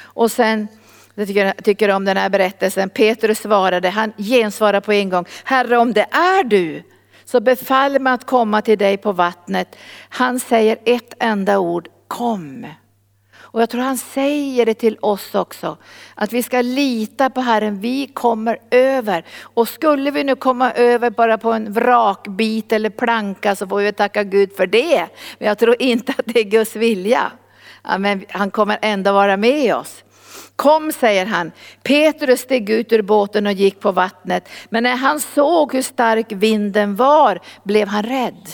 Och sen, jag tycker, tycker om den här berättelsen, Petrus svarade, han gensvarade på en gång, Herre om det är du, så befall mig att komma till dig på vattnet. Han säger ett enda ord, kom. Och jag tror han säger det till oss också. Att vi ska lita på Herren, vi kommer över. Och skulle vi nu komma över bara på en vrakbit eller planka så får vi tacka Gud för det. Men jag tror inte att det är Guds vilja. Ja, men han kommer ändå vara med oss. Kom säger han. Petrus steg ut ur båten och gick på vattnet. Men när han såg hur stark vinden var blev han rädd.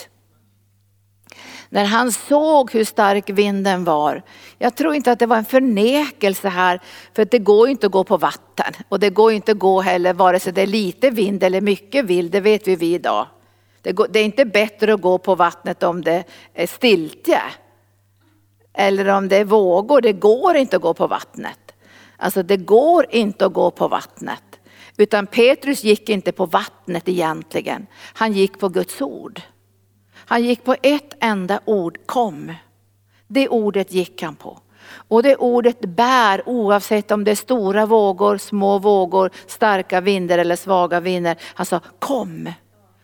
När han såg hur stark vinden var. Jag tror inte att det var en förnekelse här, för det går inte att gå på vatten. Och det går inte att gå heller vare sig det är lite vind eller mycket vind, det vet vi, vi idag. Det, går, det är inte bättre att gå på vattnet om det är stiltje. Eller om det är vågor, det går inte att gå på vattnet. Alltså det går inte att gå på vattnet. Utan Petrus gick inte på vattnet egentligen. Han gick på Guds ord. Han gick på ett enda ord, kom. Det ordet gick han på. Och det ordet bär oavsett om det är stora vågor, små vågor, starka vindar eller svaga vindar. Han sa kom.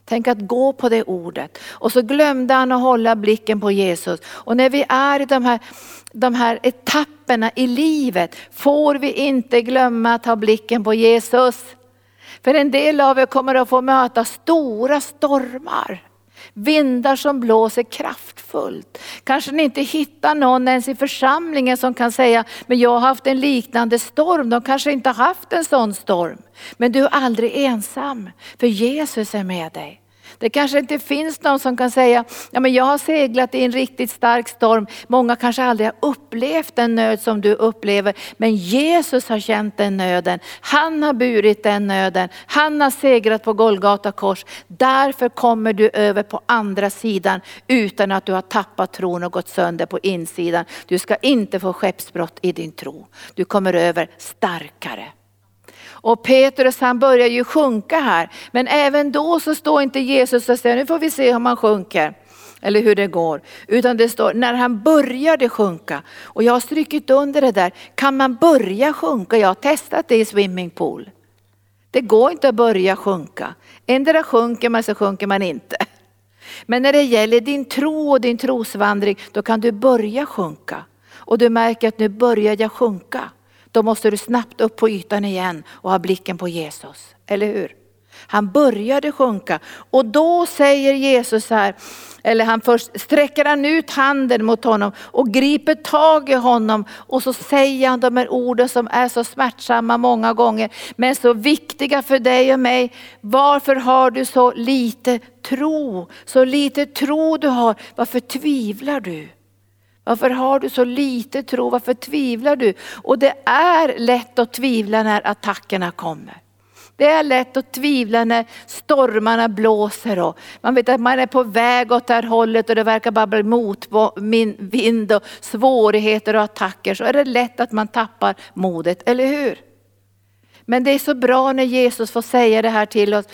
Tänk att gå på det ordet. Och så glömde han att hålla blicken på Jesus. Och när vi är i de här, de här etapperna i livet får vi inte glömma att ha blicken på Jesus. För en del av er kommer att få möta stora stormar. Vindar som blåser kraftfullt. Kanske ni inte hittar någon ens i församlingen som kan säga, men jag har haft en liknande storm. De kanske inte har haft en sån storm. Men du är aldrig ensam, för Jesus är med dig. Det kanske inte finns någon som kan säga, ja men jag har seglat i en riktigt stark storm. Många kanske aldrig har upplevt den nöd som du upplever. Men Jesus har känt den nöden. Han har burit den nöden. Han har segrat på Golgata kors. Därför kommer du över på andra sidan utan att du har tappat tron och gått sönder på insidan. Du ska inte få skeppsbrott i din tro. Du kommer över starkare. Och Petrus han börjar ju sjunka här. Men även då så står inte Jesus och säger, nu får vi se hur man sjunker. Eller hur det går. Utan det står när han började sjunka. Och jag har strykit under det där, kan man börja sjunka? Jag har testat det i swimmingpool. Det går inte att börja sjunka. Endera sjunker man så sjunker man inte. Men när det gäller din tro och din trosvandring, då kan du börja sjunka. Och du märker att nu börjar jag sjunka då måste du snabbt upp på ytan igen och ha blicken på Jesus. Eller hur? Han började sjunka och då säger Jesus här, eller han först sträcker han ut handen mot honom och griper tag i honom och så säger han de här orden som är så smärtsamma många gånger men så viktiga för dig och mig. Varför har du så lite tro? Så lite tro du har, varför tvivlar du? Varför har du så lite tro? Varför tvivlar du? Och det är lätt att tvivla när attackerna kommer. Det är lätt att tvivla när stormarna blåser och man vet att man är på väg åt det här hållet och det verkar bara bli motvind och svårigheter och attacker. Så är det lätt att man tappar modet, eller hur? Men det är så bra när Jesus får säga det här till oss.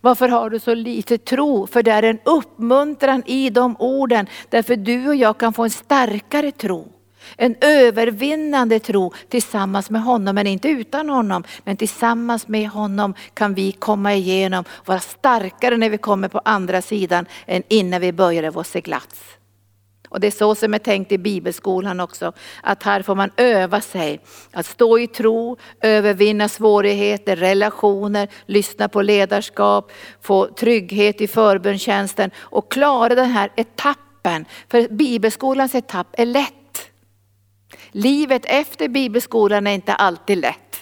Varför har du så lite tro? För det är en uppmuntran i de orden. Därför du och jag kan få en starkare tro. En övervinnande tro tillsammans med honom, men inte utan honom. Men tillsammans med honom kan vi komma igenom, vara starkare när vi kommer på andra sidan än innan vi började vår seglats. Och det är så som är tänkt i bibelskolan också, att här får man öva sig att stå i tro, övervinna svårigheter, relationer, lyssna på ledarskap, få trygghet i förbundstjänsten och klara den här etappen. För bibelskolans etapp är lätt. Livet efter bibelskolan är inte alltid lätt.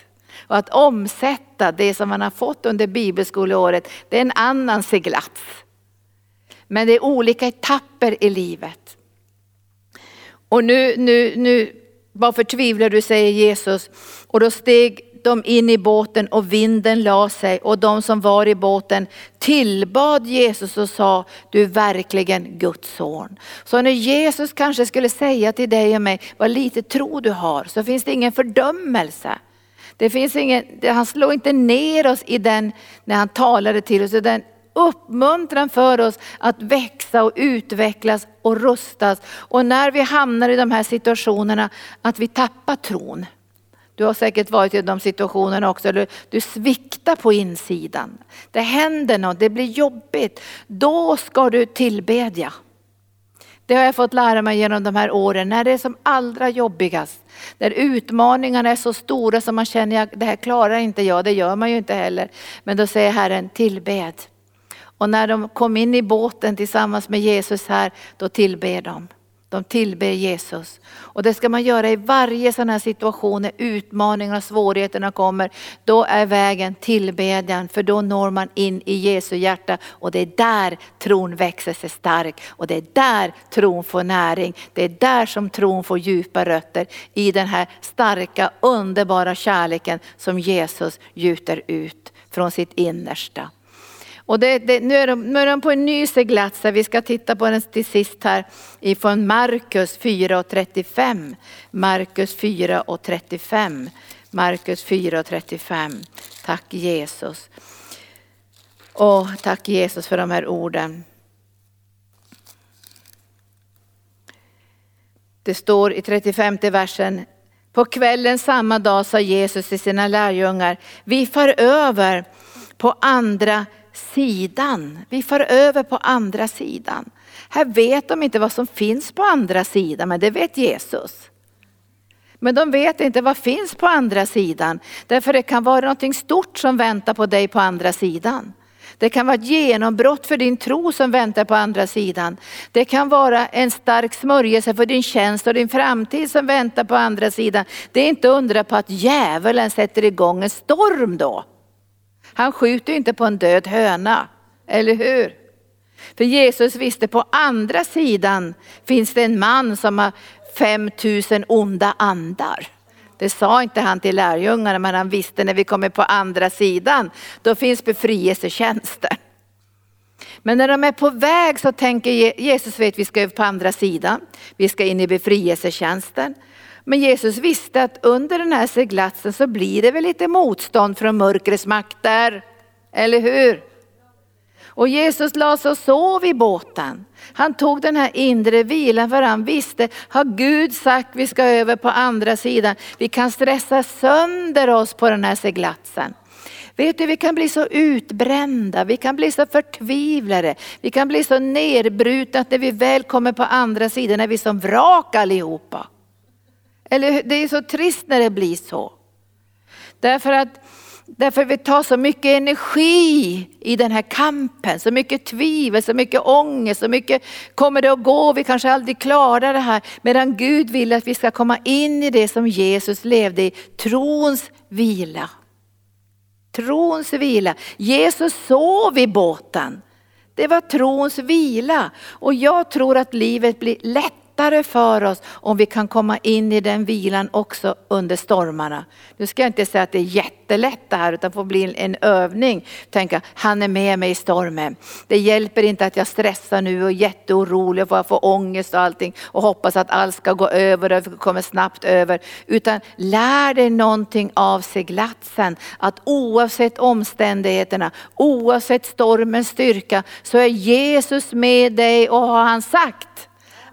Och att omsätta det som man har fått under bibelskoleåret, det är en annan seglats. Men det är olika etapper i livet. Och nu, nu, nu, varför tvivlar du, säger Jesus. Och då steg de in i båten och vinden la sig och de som var i båten tillbad Jesus och sa, du är verkligen Guds son. Så när Jesus kanske skulle säga till dig och mig, vad lite tro du har, så finns det ingen fördömelse. Det finns ingen, han slår inte ner oss i den, när han talade till oss, den uppmuntran för oss att växa och utvecklas och rustas. Och när vi hamnar i de här situationerna, att vi tappar tron. Du har säkert varit i de situationerna också, du, du sviktar på insidan. Det händer något, det blir jobbigt. Då ska du tillbedja. Det har jag fått lära mig genom de här åren, när det är som allra jobbigast. När utmaningarna är så stora som man känner att det här klarar inte jag, det gör man ju inte heller. Men då säger Herren tillbed. Och när de kom in i båten tillsammans med Jesus här, då tillber de. De tillber Jesus. Och det ska man göra i varje sån här situation när utmaningarna och svårigheterna kommer. Då är vägen tillbedjan för då når man in i Jesu hjärta och det är där tron växer sig stark och det är där tron får näring. Det är där som tron får djupa rötter i den här starka underbara kärleken som Jesus gjuter ut från sitt innersta. Och det, det, nu, är de, nu är de på en ny seglats, vi ska titta på den till sist här ifrån Markus 4 och 35. Markus 4 och 35. Markus 4 och 35. Tack Jesus. Och tack Jesus för de här orden. Det står i 35 versen, på kvällen samma dag sa Jesus till sina lärjungar, vi far över på andra sidan. Vi far över på andra sidan. Här vet de inte vad som finns på andra sidan, men det vet Jesus. Men de vet inte vad finns på andra sidan. Därför det kan vara något stort som väntar på dig på andra sidan. Det kan vara ett genombrott för din tro som väntar på andra sidan. Det kan vara en stark smörjelse för din tjänst och din framtid som väntar på andra sidan. Det är inte undra på att djävulen sätter igång en storm då. Han skjuter inte på en död höna, eller hur? För Jesus visste på andra sidan finns det en man som har 5000 onda andar. Det sa inte han till lärjungarna men han visste när vi kommer på andra sidan, då finns befrielsetjänsten. Men när de är på väg så tänker Jesus vet vi ska över på andra sidan. Vi ska in i befrielsetjänsten. Men Jesus visste att under den här seglatsen så blir det väl lite motstånd från mörkrets makter. Eller hur? Och Jesus la sig och sov i båten. Han tog den här inre vilan för han visste, har Gud sagt vi ska över på andra sidan. Vi kan stressa sönder oss på den här seglatsen. Vet du, vi kan bli så utbrända, vi kan bli så förtvivlade, vi kan bli så nedbrutna att när vi väl kommer på andra sidan är vi som vrak allihopa. Eller det är så trist när det blir så. Därför att Därför vi tar så mycket energi i den här kampen, så mycket tvivel, så mycket ångest, så mycket kommer det att gå, vi kanske aldrig klarar det här. Medan Gud vill att vi ska komma in i det som Jesus levde i, trons vila. Trons vila. Jesus sov i båten. Det var trons vila. Och jag tror att livet blir lätt lättare för oss om vi kan komma in i den vilan också under stormarna. Nu ska jag inte säga att det är jättelätt det här utan får bli en övning. Tänka, han är med mig i stormen. Det hjälper inte att jag stressar nu och är jätteorolig och får ångest och allting och hoppas att allt ska gå över och kommer snabbt över. Utan lär dig någonting av seglatsen. Att oavsett omständigheterna, oavsett stormens styrka så är Jesus med dig och har han sagt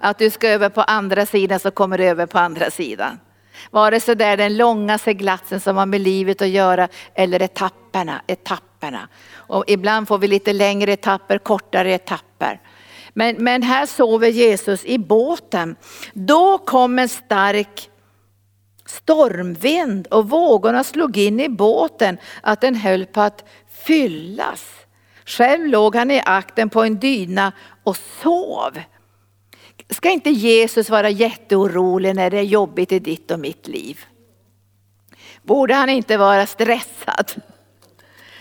att du ska över på andra sidan så kommer du över på andra sidan. Vare sig det är den långa seglatsen som har med livet att göra eller etapperna, etapperna. Och ibland får vi lite längre etapper, kortare etapper. Men, men här sover Jesus i båten. Då kom en stark stormvind och vågorna slog in i båten att den höll på att fyllas. Själv låg han i akten på en dyna och sov. Ska inte Jesus vara jätteorolig när det är jobbigt i ditt och mitt liv? Borde han inte vara stressad?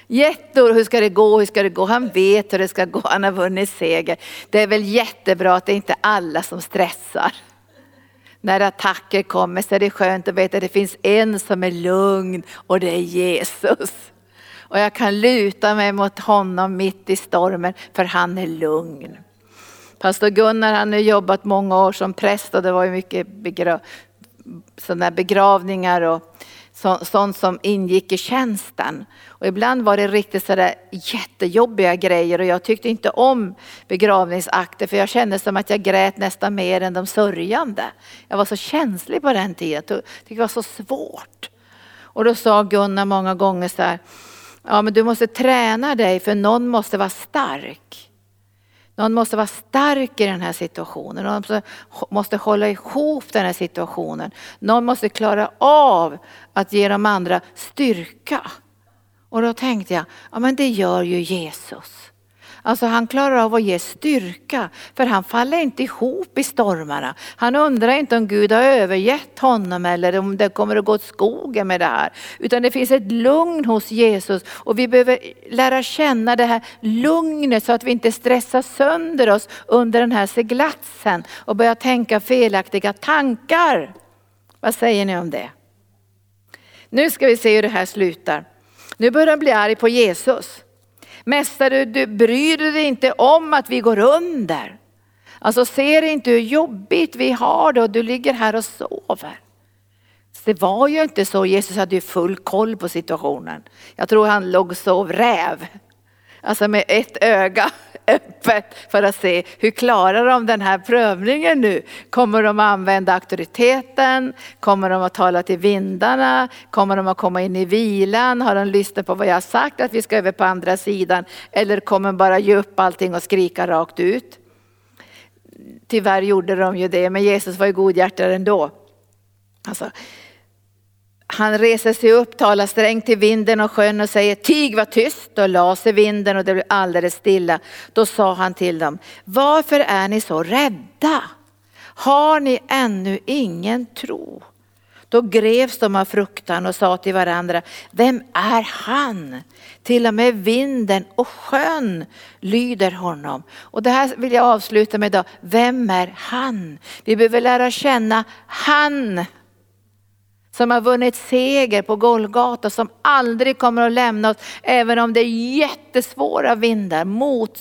Jätteorolig, hur ska det gå, hur ska det gå? Han vet hur det ska gå, han har vunnit seger. Det är väl jättebra att det inte är alla som stressar. När attacker kommer så är det skönt att veta att det finns en som är lugn och det är Jesus. Och jag kan luta mig mot honom mitt i stormen för han är lugn. Pastor Gunnar han har jobbat många år som präst och det var ju mycket begra sådana begravningar och så, sånt som ingick i tjänsten. Och ibland var det riktigt sådär jättejobbiga grejer och jag tyckte inte om begravningsakter för jag kände som att jag grät nästan mer än de sörjande. Jag var så känslig på den tiden, jag tyckte det var så svårt. Och då sa Gunnar många gånger så här, ja men du måste träna dig för någon måste vara stark. Någon måste vara stark i den här situationen. Någon måste, hålla ihop den här situationen. Någon måste klara av att ge de andra styrka. Och då tänkte jag, ja men det gör ju Jesus. Alltså han klarar av att ge styrka, för han faller inte ihop i stormarna. Han undrar inte om Gud har övergett honom eller om det kommer att gå åt skogen med det här. Utan det finns ett lugn hos Jesus och vi behöver lära känna det här lugnet så att vi inte stressar sönder oss under den här seglatsen och börjar tänka felaktiga tankar. Vad säger ni om det? Nu ska vi se hur det här slutar. Nu börjar han bli arg på Jesus. Mästare, du bryr dig inte om att vi går under. Alltså ser inte hur jobbigt vi har det och du ligger här och sover. Det var ju inte så, Jesus hade ju full koll på situationen. Jag tror han låg och sov räv. Alltså med ett öga öppet för att se hur klarar de den här prövningen nu? Kommer de att använda auktoriteten? Kommer de att tala till vindarna? Kommer de att komma in i vilan? Har de lyssnat på vad jag har sagt att vi ska över på andra sidan? Eller kommer de bara ge upp allting och skrika rakt ut? Tyvärr gjorde de ju det, men Jesus var ju godhjärtad ändå. Alltså, han reser sig upp, talar strängt till vinden och sjön och säger tig var tyst och la sig vinden och det blev alldeles stilla. Då sa han till dem, varför är ni så rädda? Har ni ännu ingen tro? Då greps de av fruktan och sa till varandra, vem är han? Till och med vinden och sjön lyder honom. Och det här vill jag avsluta med idag, vem är han? Vi behöver lära känna han som har vunnit seger på Golgata, som aldrig kommer att lämna oss, även om det är jättesvåra vindar, mot,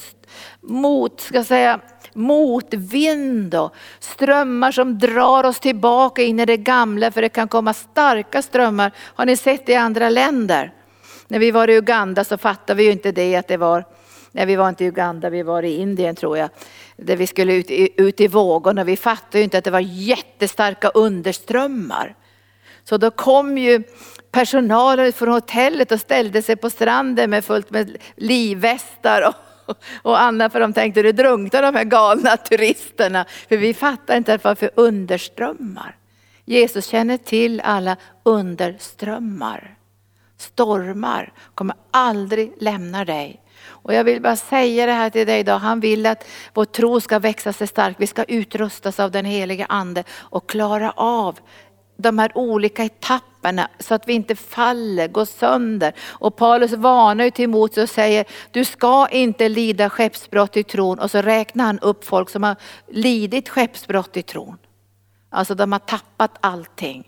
mot ska säga, motvind och strömmar som drar oss tillbaka in i det gamla, för det kan komma starka strömmar. Har ni sett det i andra länder? När vi var i Uganda så fattade vi ju inte det att det var, nej vi var inte i Uganda, vi var i Indien tror jag, där vi skulle ut, ut i vågorna. Vi fattade ju inte att det var jättestarka underströmmar. Så då kom ju personalen från hotellet och ställde sig på stranden med fullt med livvästar och, och annat för de tänkte det drunknar de här galna turisterna. För vi fattar inte varför underströmmar. Jesus känner till alla underströmmar. Stormar kommer aldrig lämna dig. Och jag vill bara säga det här till dig idag. Han vill att vår tro ska växa sig stark. Vi ska utrustas av den heliga ande och klara av de här olika etapperna så att vi inte faller, går sönder. Och Paulus varnar ju Timoteus och säger, du ska inte lida skeppsbrott i tron. Och så räknar han upp folk som har lidit skeppsbrott i tron. Alltså de har tappat allting.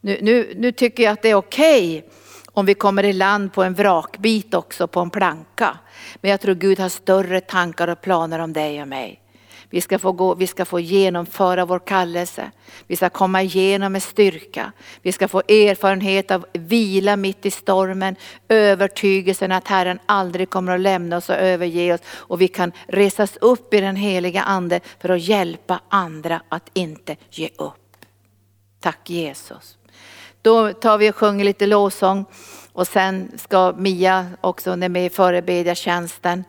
Nu, nu, nu tycker jag att det är okej okay om vi kommer i land på en vrakbit också, på en planka. Men jag tror Gud har större tankar och planer om dig och mig. Vi ska, få gå, vi ska få genomföra vår kallelse. Vi ska komma igenom med styrka. Vi ska få erfarenhet av vila mitt i stormen. Övertygelsen att Herren aldrig kommer att lämna oss och överge oss. Och vi kan resas upp i den heliga ande för att hjälpa andra att inte ge upp. Tack Jesus. Då tar vi och sjunger lite lovsång och sen ska Mia också, hon är med i förebedjartjänsten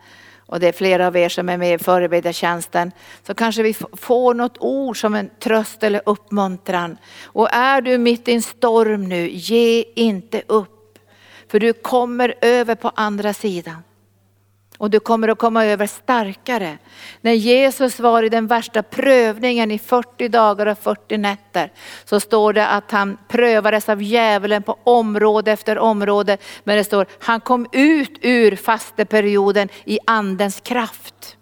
och det är flera av er som är med i förebedjartjänsten, så kanske vi får något ord som en tröst eller uppmuntran. Och är du mitt i en storm nu, ge inte upp. För du kommer över på andra sidan. Och du kommer att komma över starkare. När Jesus var i den värsta prövningen i 40 dagar och 40 nätter så står det att han prövades av djävulen på område efter område. Men det står han kom ut ur fasteperioden i andens kraft.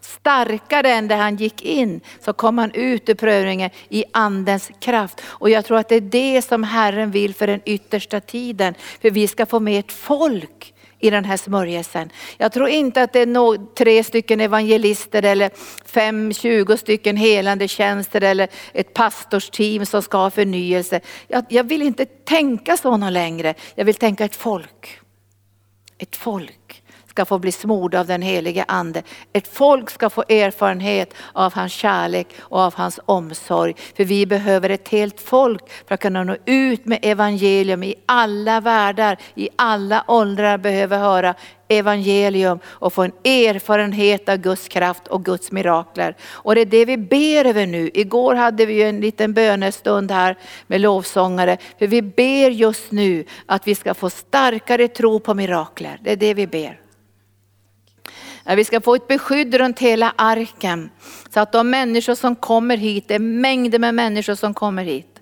Starkare än det han gick in så kom han ut ur prövningen i andens kraft. Och jag tror att det är det som Herren vill för den yttersta tiden. För vi ska få med ett folk i den här smörjelsen. Jag tror inte att det är no tre stycken evangelister eller fem, tjugo stycken helande tjänster eller ett pastorsteam som ska ha förnyelse. Jag, jag vill inte tänka så längre. Jag vill tänka ett folk. Ett folk ska få bli smord av den helige ande. Ett folk ska få erfarenhet av hans kärlek och av hans omsorg. För vi behöver ett helt folk för att kunna nå ut med evangelium i alla världar, i alla åldrar behöver höra evangelium och få en erfarenhet av Guds kraft och Guds mirakler. Och det är det vi ber över nu. Igår hade vi en liten bönestund här med lovsångare. För vi ber just nu att vi ska få starkare tro på mirakler. Det är det vi ber. Vi ska få ett beskydd runt hela arken. Så att de människor som kommer hit, det är mängder med människor som kommer hit.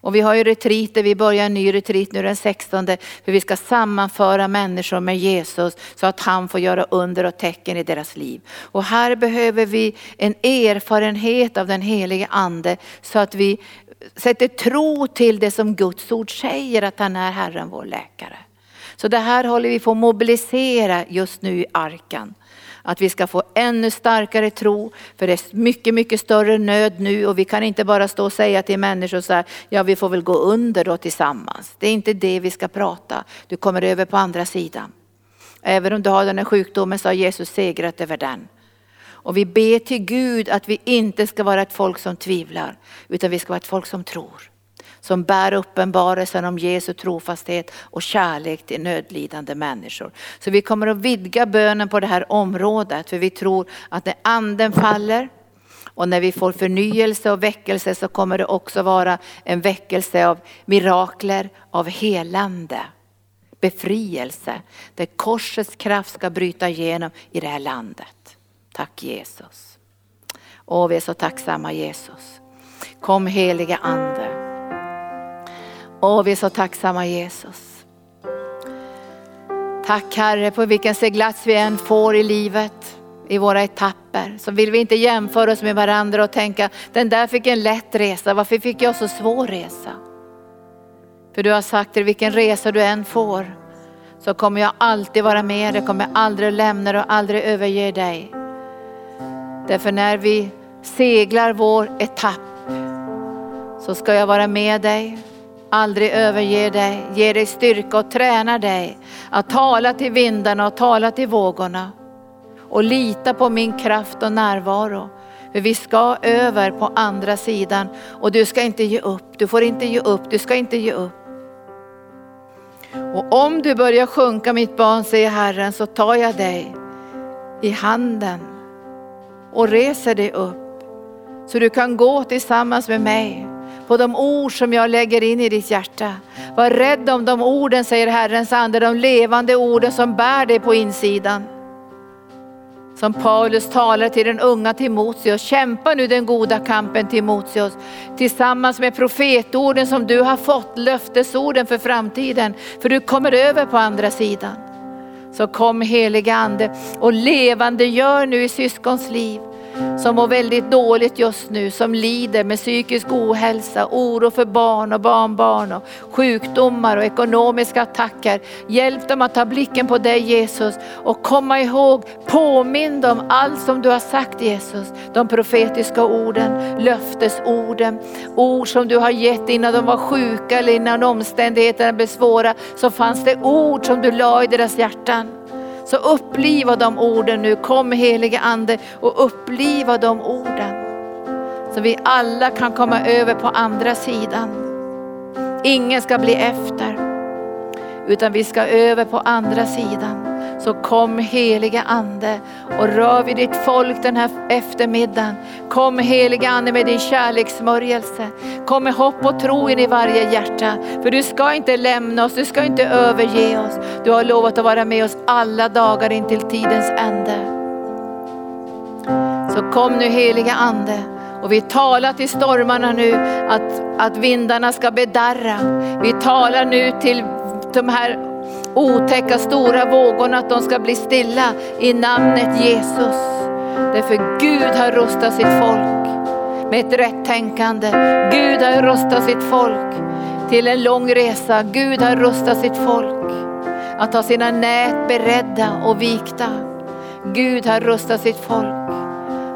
Och vi har ju retriter, vi börjar en ny retreat nu den 16 för vi ska sammanföra människor med Jesus så att han får göra under och tecken i deras liv. Och här behöver vi en erfarenhet av den helige ande så att vi sätter tro till det som Guds ord säger att han är Herren vår läkare. Så det här håller vi på att mobilisera just nu i arkan. Att vi ska få ännu starkare tro, för det är mycket, mycket större nöd nu och vi kan inte bara stå och säga till människor så här, ja vi får väl gå under då tillsammans. Det är inte det vi ska prata. Du kommer över på andra sidan. Även om du har den här sjukdomen så har Jesus segrat över den. Och vi ber till Gud att vi inte ska vara ett folk som tvivlar, utan vi ska vara ett folk som tror som bär uppenbarelsen om Jesu trofasthet och kärlek till nödlidande människor. Så vi kommer att vidga bönen på det här området för vi tror att när anden faller och när vi får förnyelse och väckelse så kommer det också vara en väckelse av mirakler, av helande, befrielse. Där korsets kraft ska bryta igenom i det här landet. Tack Jesus. Åh, vi är så tacksamma Jesus. Kom heliga ande. Åh, vi är så tacksamma Jesus. Tack Herre på vilken seglats vi än får i livet, i våra etapper. Så vill vi inte jämföra oss med varandra och tänka, den där fick en lätt resa, varför fick jag så svår resa? För du har sagt det, vilken resa du än får, så kommer jag alltid vara med dig, kommer aldrig lämna dig och aldrig överge dig. Därför när vi seglar vår etapp så ska jag vara med dig aldrig överger dig, ger dig styrka och tränar dig att tala till vindarna och tala till vågorna. Och lita på min kraft och närvaro. För vi ska över på andra sidan och du ska inte ge upp, du får inte ge upp, du ska inte ge upp. Och om du börjar sjunka mitt barn, säger Herren, så tar jag dig i handen och reser dig upp. Så du kan gå tillsammans med mig på de ord som jag lägger in i ditt hjärta. Var rädd om de orden, säger Herrens ande, de levande orden som bär dig på insidan. Som Paulus talar till den unga Timoteus, kämpa nu den goda kampen Timoteus tillsammans med profetorden som du har fått, löftesorden för framtiden. För du kommer över på andra sidan. Så kom heliga ande och levande gör nu i syskons liv som mår väldigt dåligt just nu, som lider med psykisk ohälsa, oro för barn och barnbarn och sjukdomar och ekonomiska attacker. Hjälp dem att ta blicken på dig Jesus och komma ihåg, påminn dem allt som du har sagt Jesus. De profetiska orden, löftesorden, ord som du har gett innan de var sjuka eller innan omständigheterna blev svåra. Så fanns det ord som du la i deras hjärtan. Så uppliva de orden nu. Kom helige Ande och uppliva de orden. Så vi alla kan komma över på andra sidan. Ingen ska bli efter. Utan vi ska över på andra sidan. Så kom heliga ande och rör vid ditt folk den här eftermiddagen. Kom heliga ande med din kärlekssmörjelse. Kom med hopp och tro in i varje hjärta. För du ska inte lämna oss, du ska inte överge oss. Du har lovat att vara med oss alla dagar in till tidens ände. Så kom nu heliga ande och vi talar till stormarna nu att, att vindarna ska bedarra. Vi talar nu till de här otäcka stora vågorna, att de ska bli stilla i namnet Jesus. Därför Gud har rustat sitt folk med ett rätt tänkande. Gud har rustat sitt folk till en lång resa. Gud har rustat sitt folk att ha sina nät beredda och vikta. Gud har rustat sitt folk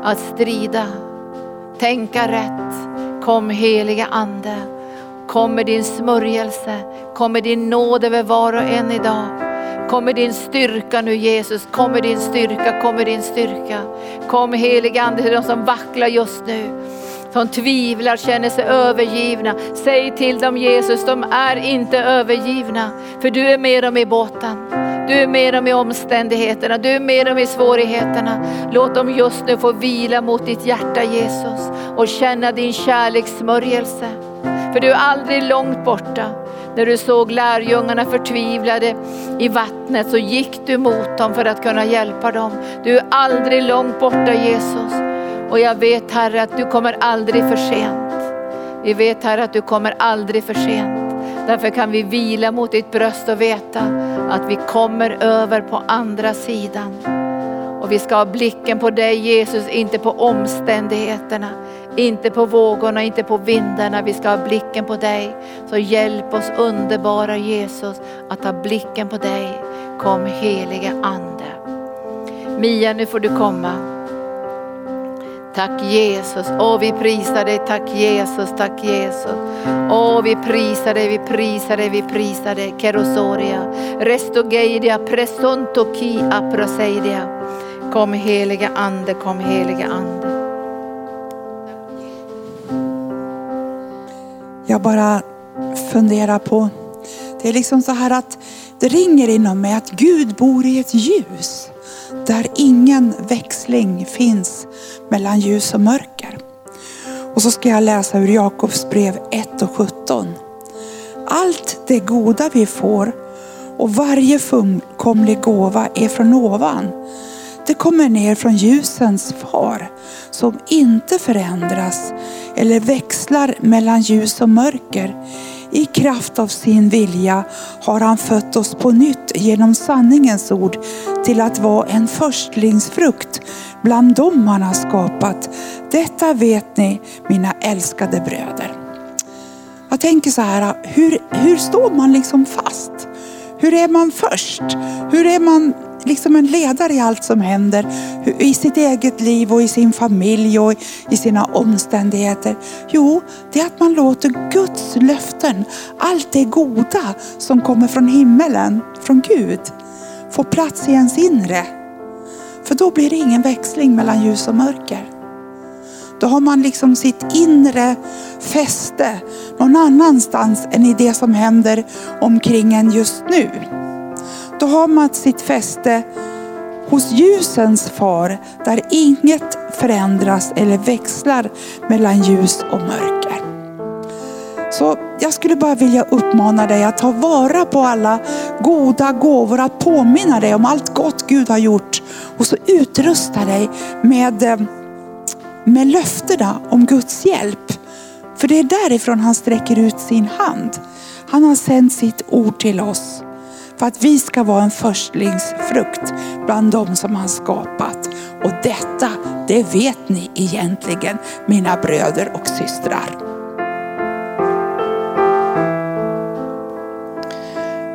att strida, tänka rätt. Kom heliga ande. Kom med din smörjelse, kom med din nåd över var och en idag. Kom med din styrka nu Jesus, kom med din styrka, kom med din styrka. Kom helige Ande till de som vacklar just nu som tvivlar, känner sig övergivna. Säg till dem Jesus, de är inte övergivna. För du är med dem i båten. Du är med dem i omständigheterna, du är med dem i svårigheterna. Låt dem just nu få vila mot ditt hjärta Jesus och känna din kärlekssmörjelse. För du är aldrig långt borta. När du såg lärjungarna förtvivlade i vattnet så gick du mot dem för att kunna hjälpa dem. Du är aldrig långt borta Jesus. Och jag vet Herre att du kommer aldrig för sent. Vi vet Herre att du kommer aldrig för sent. Därför kan vi vila mot ditt bröst och veta att vi kommer över på andra sidan. Och vi ska ha blicken på dig Jesus, inte på omständigheterna, inte på vågorna, inte på vindarna. Vi ska ha blicken på dig. Så hjälp oss underbara Jesus att ha blicken på dig. Kom helige Ande. Mia, nu får du komma. Tack Jesus. Åh, vi prisar dig. Tack Jesus, tack Jesus. Åh, vi prisar dig, vi prisar dig, vi prisar dig. Kerosoria, restogeidia, presonto ki aproseidia. Kom heliga Ande, kom heliga Ande. Jag bara funderar på, det är liksom så här att det ringer inom mig att Gud bor i ett ljus där ingen växling finns mellan ljus och mörker. Och så ska jag läsa ur Jakobs brev 1 och 17. Allt det goda vi får och varje fullkomlig gåva är från ovan. Det kommer ner från ljusens far som inte förändras eller växlar mellan ljus och mörker. I kraft av sin vilja har han fött oss på nytt genom sanningens ord till att vara en förstlingsfrukt bland dem han har skapat. Detta vet ni mina älskade bröder. Jag tänker så här, hur, hur står man liksom fast? Hur är man först? Hur är man liksom en ledare i allt som händer. I sitt eget liv och i sin familj och i sina omständigheter. Jo, det är att man låter Guds löften, allt det goda som kommer från himmelen, från Gud, få plats i ens inre. För då blir det ingen växling mellan ljus och mörker. Då har man liksom sitt inre fäste någon annanstans än i det som händer omkring en just nu då har man sitt fäste hos ljusens far där inget förändras eller växlar mellan ljus och mörker. Så jag skulle bara vilja uppmana dig att ta vara på alla goda gåvor, att påminna dig om allt gott Gud har gjort och så utrusta dig med, eh, med löftena om Guds hjälp. För det är därifrån han sträcker ut sin hand. Han har sänt sitt ord till oss för att vi ska vara en förstlingsfrukt bland de som han skapat. Och detta, det vet ni egentligen mina bröder och systrar.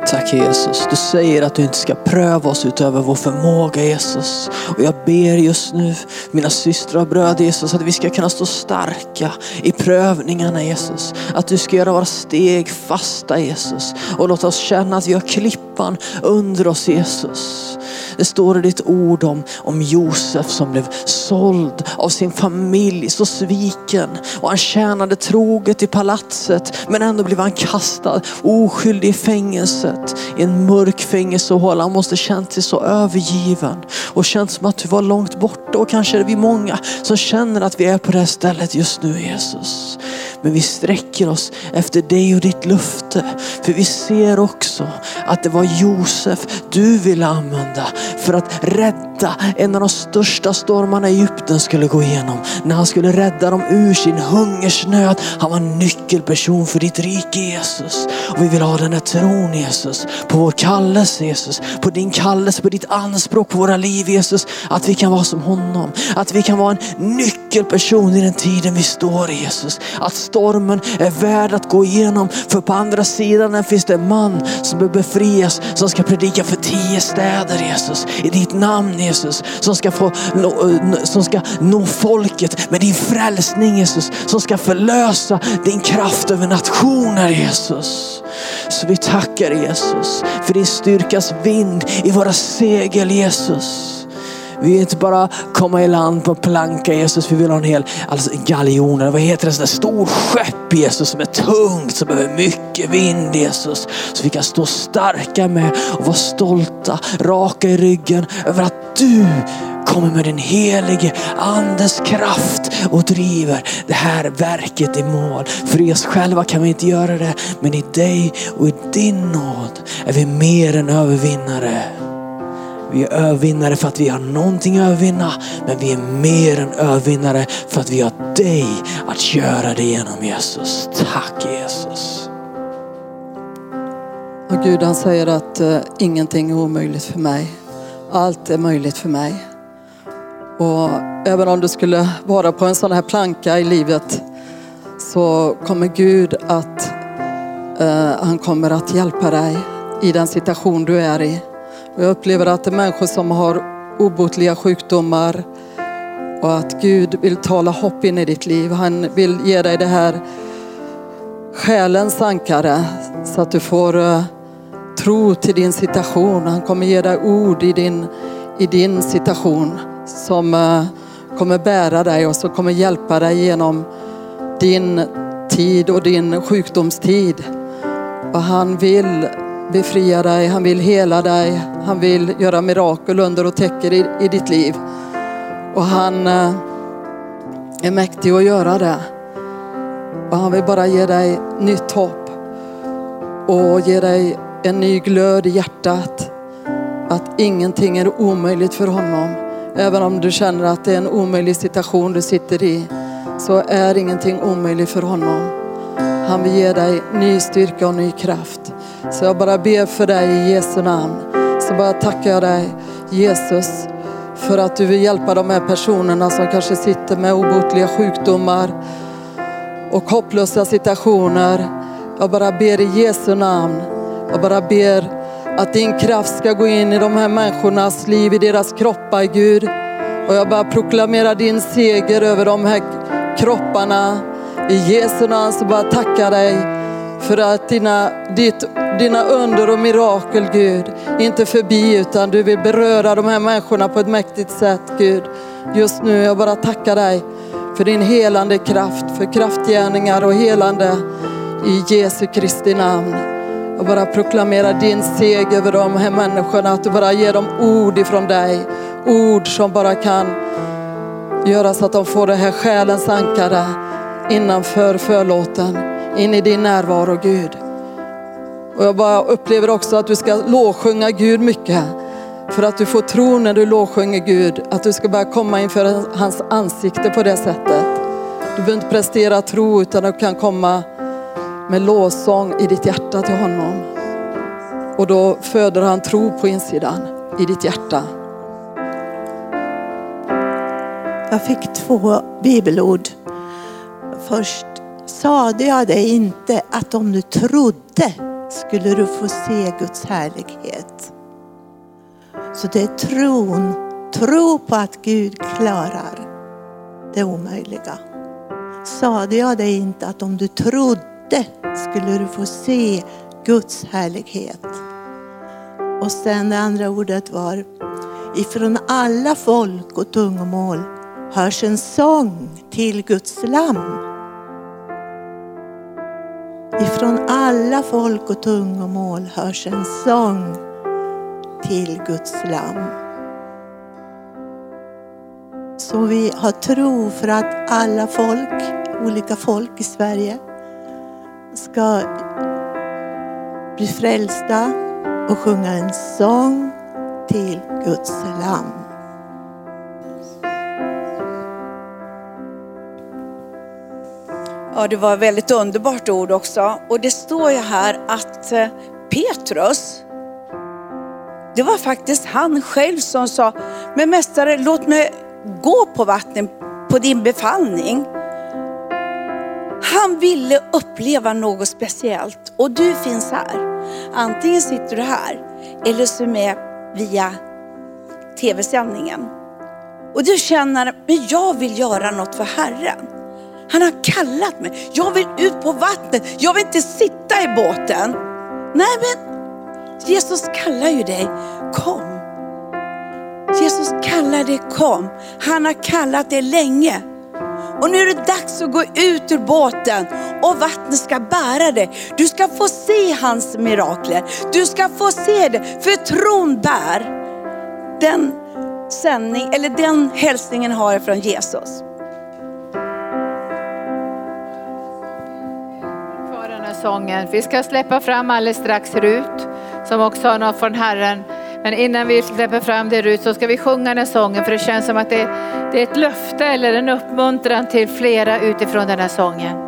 Tack Jesus. Du säger att du inte ska pröva oss utöver vår förmåga Jesus. Och jag ber just nu mina systrar och bröder Jesus att vi ska kunna stå starka i prövningarna Jesus. Att du ska göra våra steg fasta Jesus. Och låta oss känna att vi har klippan under oss Jesus. Det står i ditt ord om, om Josef som blev såld av sin familj, så sviken. Och han tjänade troget i palatset men ändå blev han kastad oskyldig i fängelset. I en mörk fängelsehåla. Han måste känt sig så övergiven och känt som att du var långt borta. Och kanske är vi många som känner att vi är på det här stället just nu Jesus. Men vi sträcker oss efter dig och ditt löfte. För vi ser också att det var Josef du ville använda för att rädda en av de största stormarna Egypten skulle gå igenom. När han skulle rädda dem ur sin hungersnöd. Han var en nyckelperson för ditt rike Jesus. Och vi vill ha den här tron Jesus. På vår kallelse Jesus. På din kallelse, på ditt anspråk på våra liv Jesus. Att vi kan vara som honom. Att vi kan vara en nyckelperson i den tiden vi står i Jesus. Att stormen är värd att gå igenom. För på andra sidan finns det en man som behöver befrias. Som ska predika för tio städer Jesus i ditt namn Jesus. Som ska, få, eh, som ska nå folket med din frälsning Jesus. Som ska förlösa din kraft över nationer Jesus. Så vi tackar Jesus för din styrkas vind i våra segel Jesus. Vi vill inte bara komma i land på planka Jesus. Vi vill ha en hel alltså, galjon, vad heter det, sån stor skepp Jesus som är tungt, som behöver mycket vind Jesus. Så vi kan stå starka med och vara stolta, raka i ryggen över att du kommer med din helige andes kraft och driver det här verket i mål. För i oss själva kan vi inte göra det, men i dig och i din nåd är vi mer än övervinnare. Vi är övervinnare för att vi har någonting att övervinna, men vi är mer än övervinnare för att vi har dig att göra det genom Jesus. Tack Jesus. Och Gud han säger att uh, ingenting är omöjligt för mig. Allt är möjligt för mig. Och även om du skulle vara på en sån här planka i livet så kommer Gud att uh, han kommer att hjälpa dig i den situation du är i. Och jag upplever att det är människor som har obotliga sjukdomar och att Gud vill tala hopp in i ditt liv. Han vill ge dig det här själens ankare så att du får eh, tro till din situation. Han kommer ge dig ord i din, i din situation som eh, kommer bära dig och som kommer hjälpa dig genom din tid och din sjukdomstid. Och han vill befria dig, han vill hela dig, han vill göra mirakel under och täcker i, i ditt liv. Och han eh, är mäktig att göra det. Och han vill bara ge dig nytt hopp och ge dig en ny glöd i hjärtat. Att ingenting är omöjligt för honom. Även om du känner att det är en omöjlig situation du sitter i så är ingenting omöjligt för honom. Han vill ge dig ny styrka och ny kraft. Så jag bara ber för dig i Jesu namn. Så bara tackar jag dig Jesus för att du vill hjälpa de här personerna som kanske sitter med obotliga sjukdomar och hopplösa situationer. Jag bara ber i Jesu namn. Jag bara ber att din kraft ska gå in i de här människornas liv, i deras kroppar Gud. Och jag bara proklamerar din seger över de här kropparna. I Jesu namn så bara tackar dig för att dina, ditt, dina under och mirakel Gud, inte förbi utan du vill beröra de här människorna på ett mäktigt sätt Gud. Just nu, jag bara tackar dig för din helande kraft, för kraftgärningar och helande i Jesu Kristi namn. Jag bara proklamerar din seger över de här människorna, att du bara ger dem ord ifrån dig. Ord som bara kan göra så att de får det här själens ankare innanför förlåten, in i din närvaro Gud. Och jag bara upplever också att du ska lovsjunga Gud mycket. För att du får tro när du lovsjunger Gud, att du ska börja komma inför hans ansikte på det sättet. Du behöver inte prestera tro utan du kan komma med lovsång i ditt hjärta till honom. Och då föder han tro på insidan i ditt hjärta. Jag fick två bibelord. Först sade jag dig inte att om du trodde skulle du få se Guds härlighet. Så det är tron, tro på att Gud klarar det omöjliga. Sade jag dig inte att om du trodde skulle du få se Guds härlighet. Och sen det andra ordet var ifrån alla folk och tungomål hörs en sång till Guds lamm. Ifrån alla folk och tungomål hörs en sång till Guds lamm. Så vi har tro för att alla folk, olika folk i Sverige ska bli frälsta och sjunga en sång till Guds lamm. Ja, det var ett väldigt underbart ord också. Och det står ju här att eh, Petrus, det var faktiskt han själv som sa, men mästare låt mig gå på vattnet på din befallning. Han ville uppleva något speciellt och du finns här. Antingen sitter du här eller så är med via tv-sändningen. Och du känner, men jag vill göra något för Herren. Han har kallat mig. Jag vill ut på vattnet. Jag vill inte sitta i båten. Nej men Jesus kallar ju dig. Kom. Jesus kallar dig kom. Han har kallat dig länge. Och nu är det dags att gå ut ur båten och vattnet ska bära dig. Du ska få se hans mirakler. Du ska få se det, för tron bär. Den sändning, eller den hälsningen har jag från Jesus. Sången. Vi ska släppa fram alldeles strax Rut som också har något från Herren. Men innan vi släpper fram det Rut så ska vi sjunga den här sången för det känns som att det, det är ett löfte eller en uppmuntran till flera utifrån den här sången.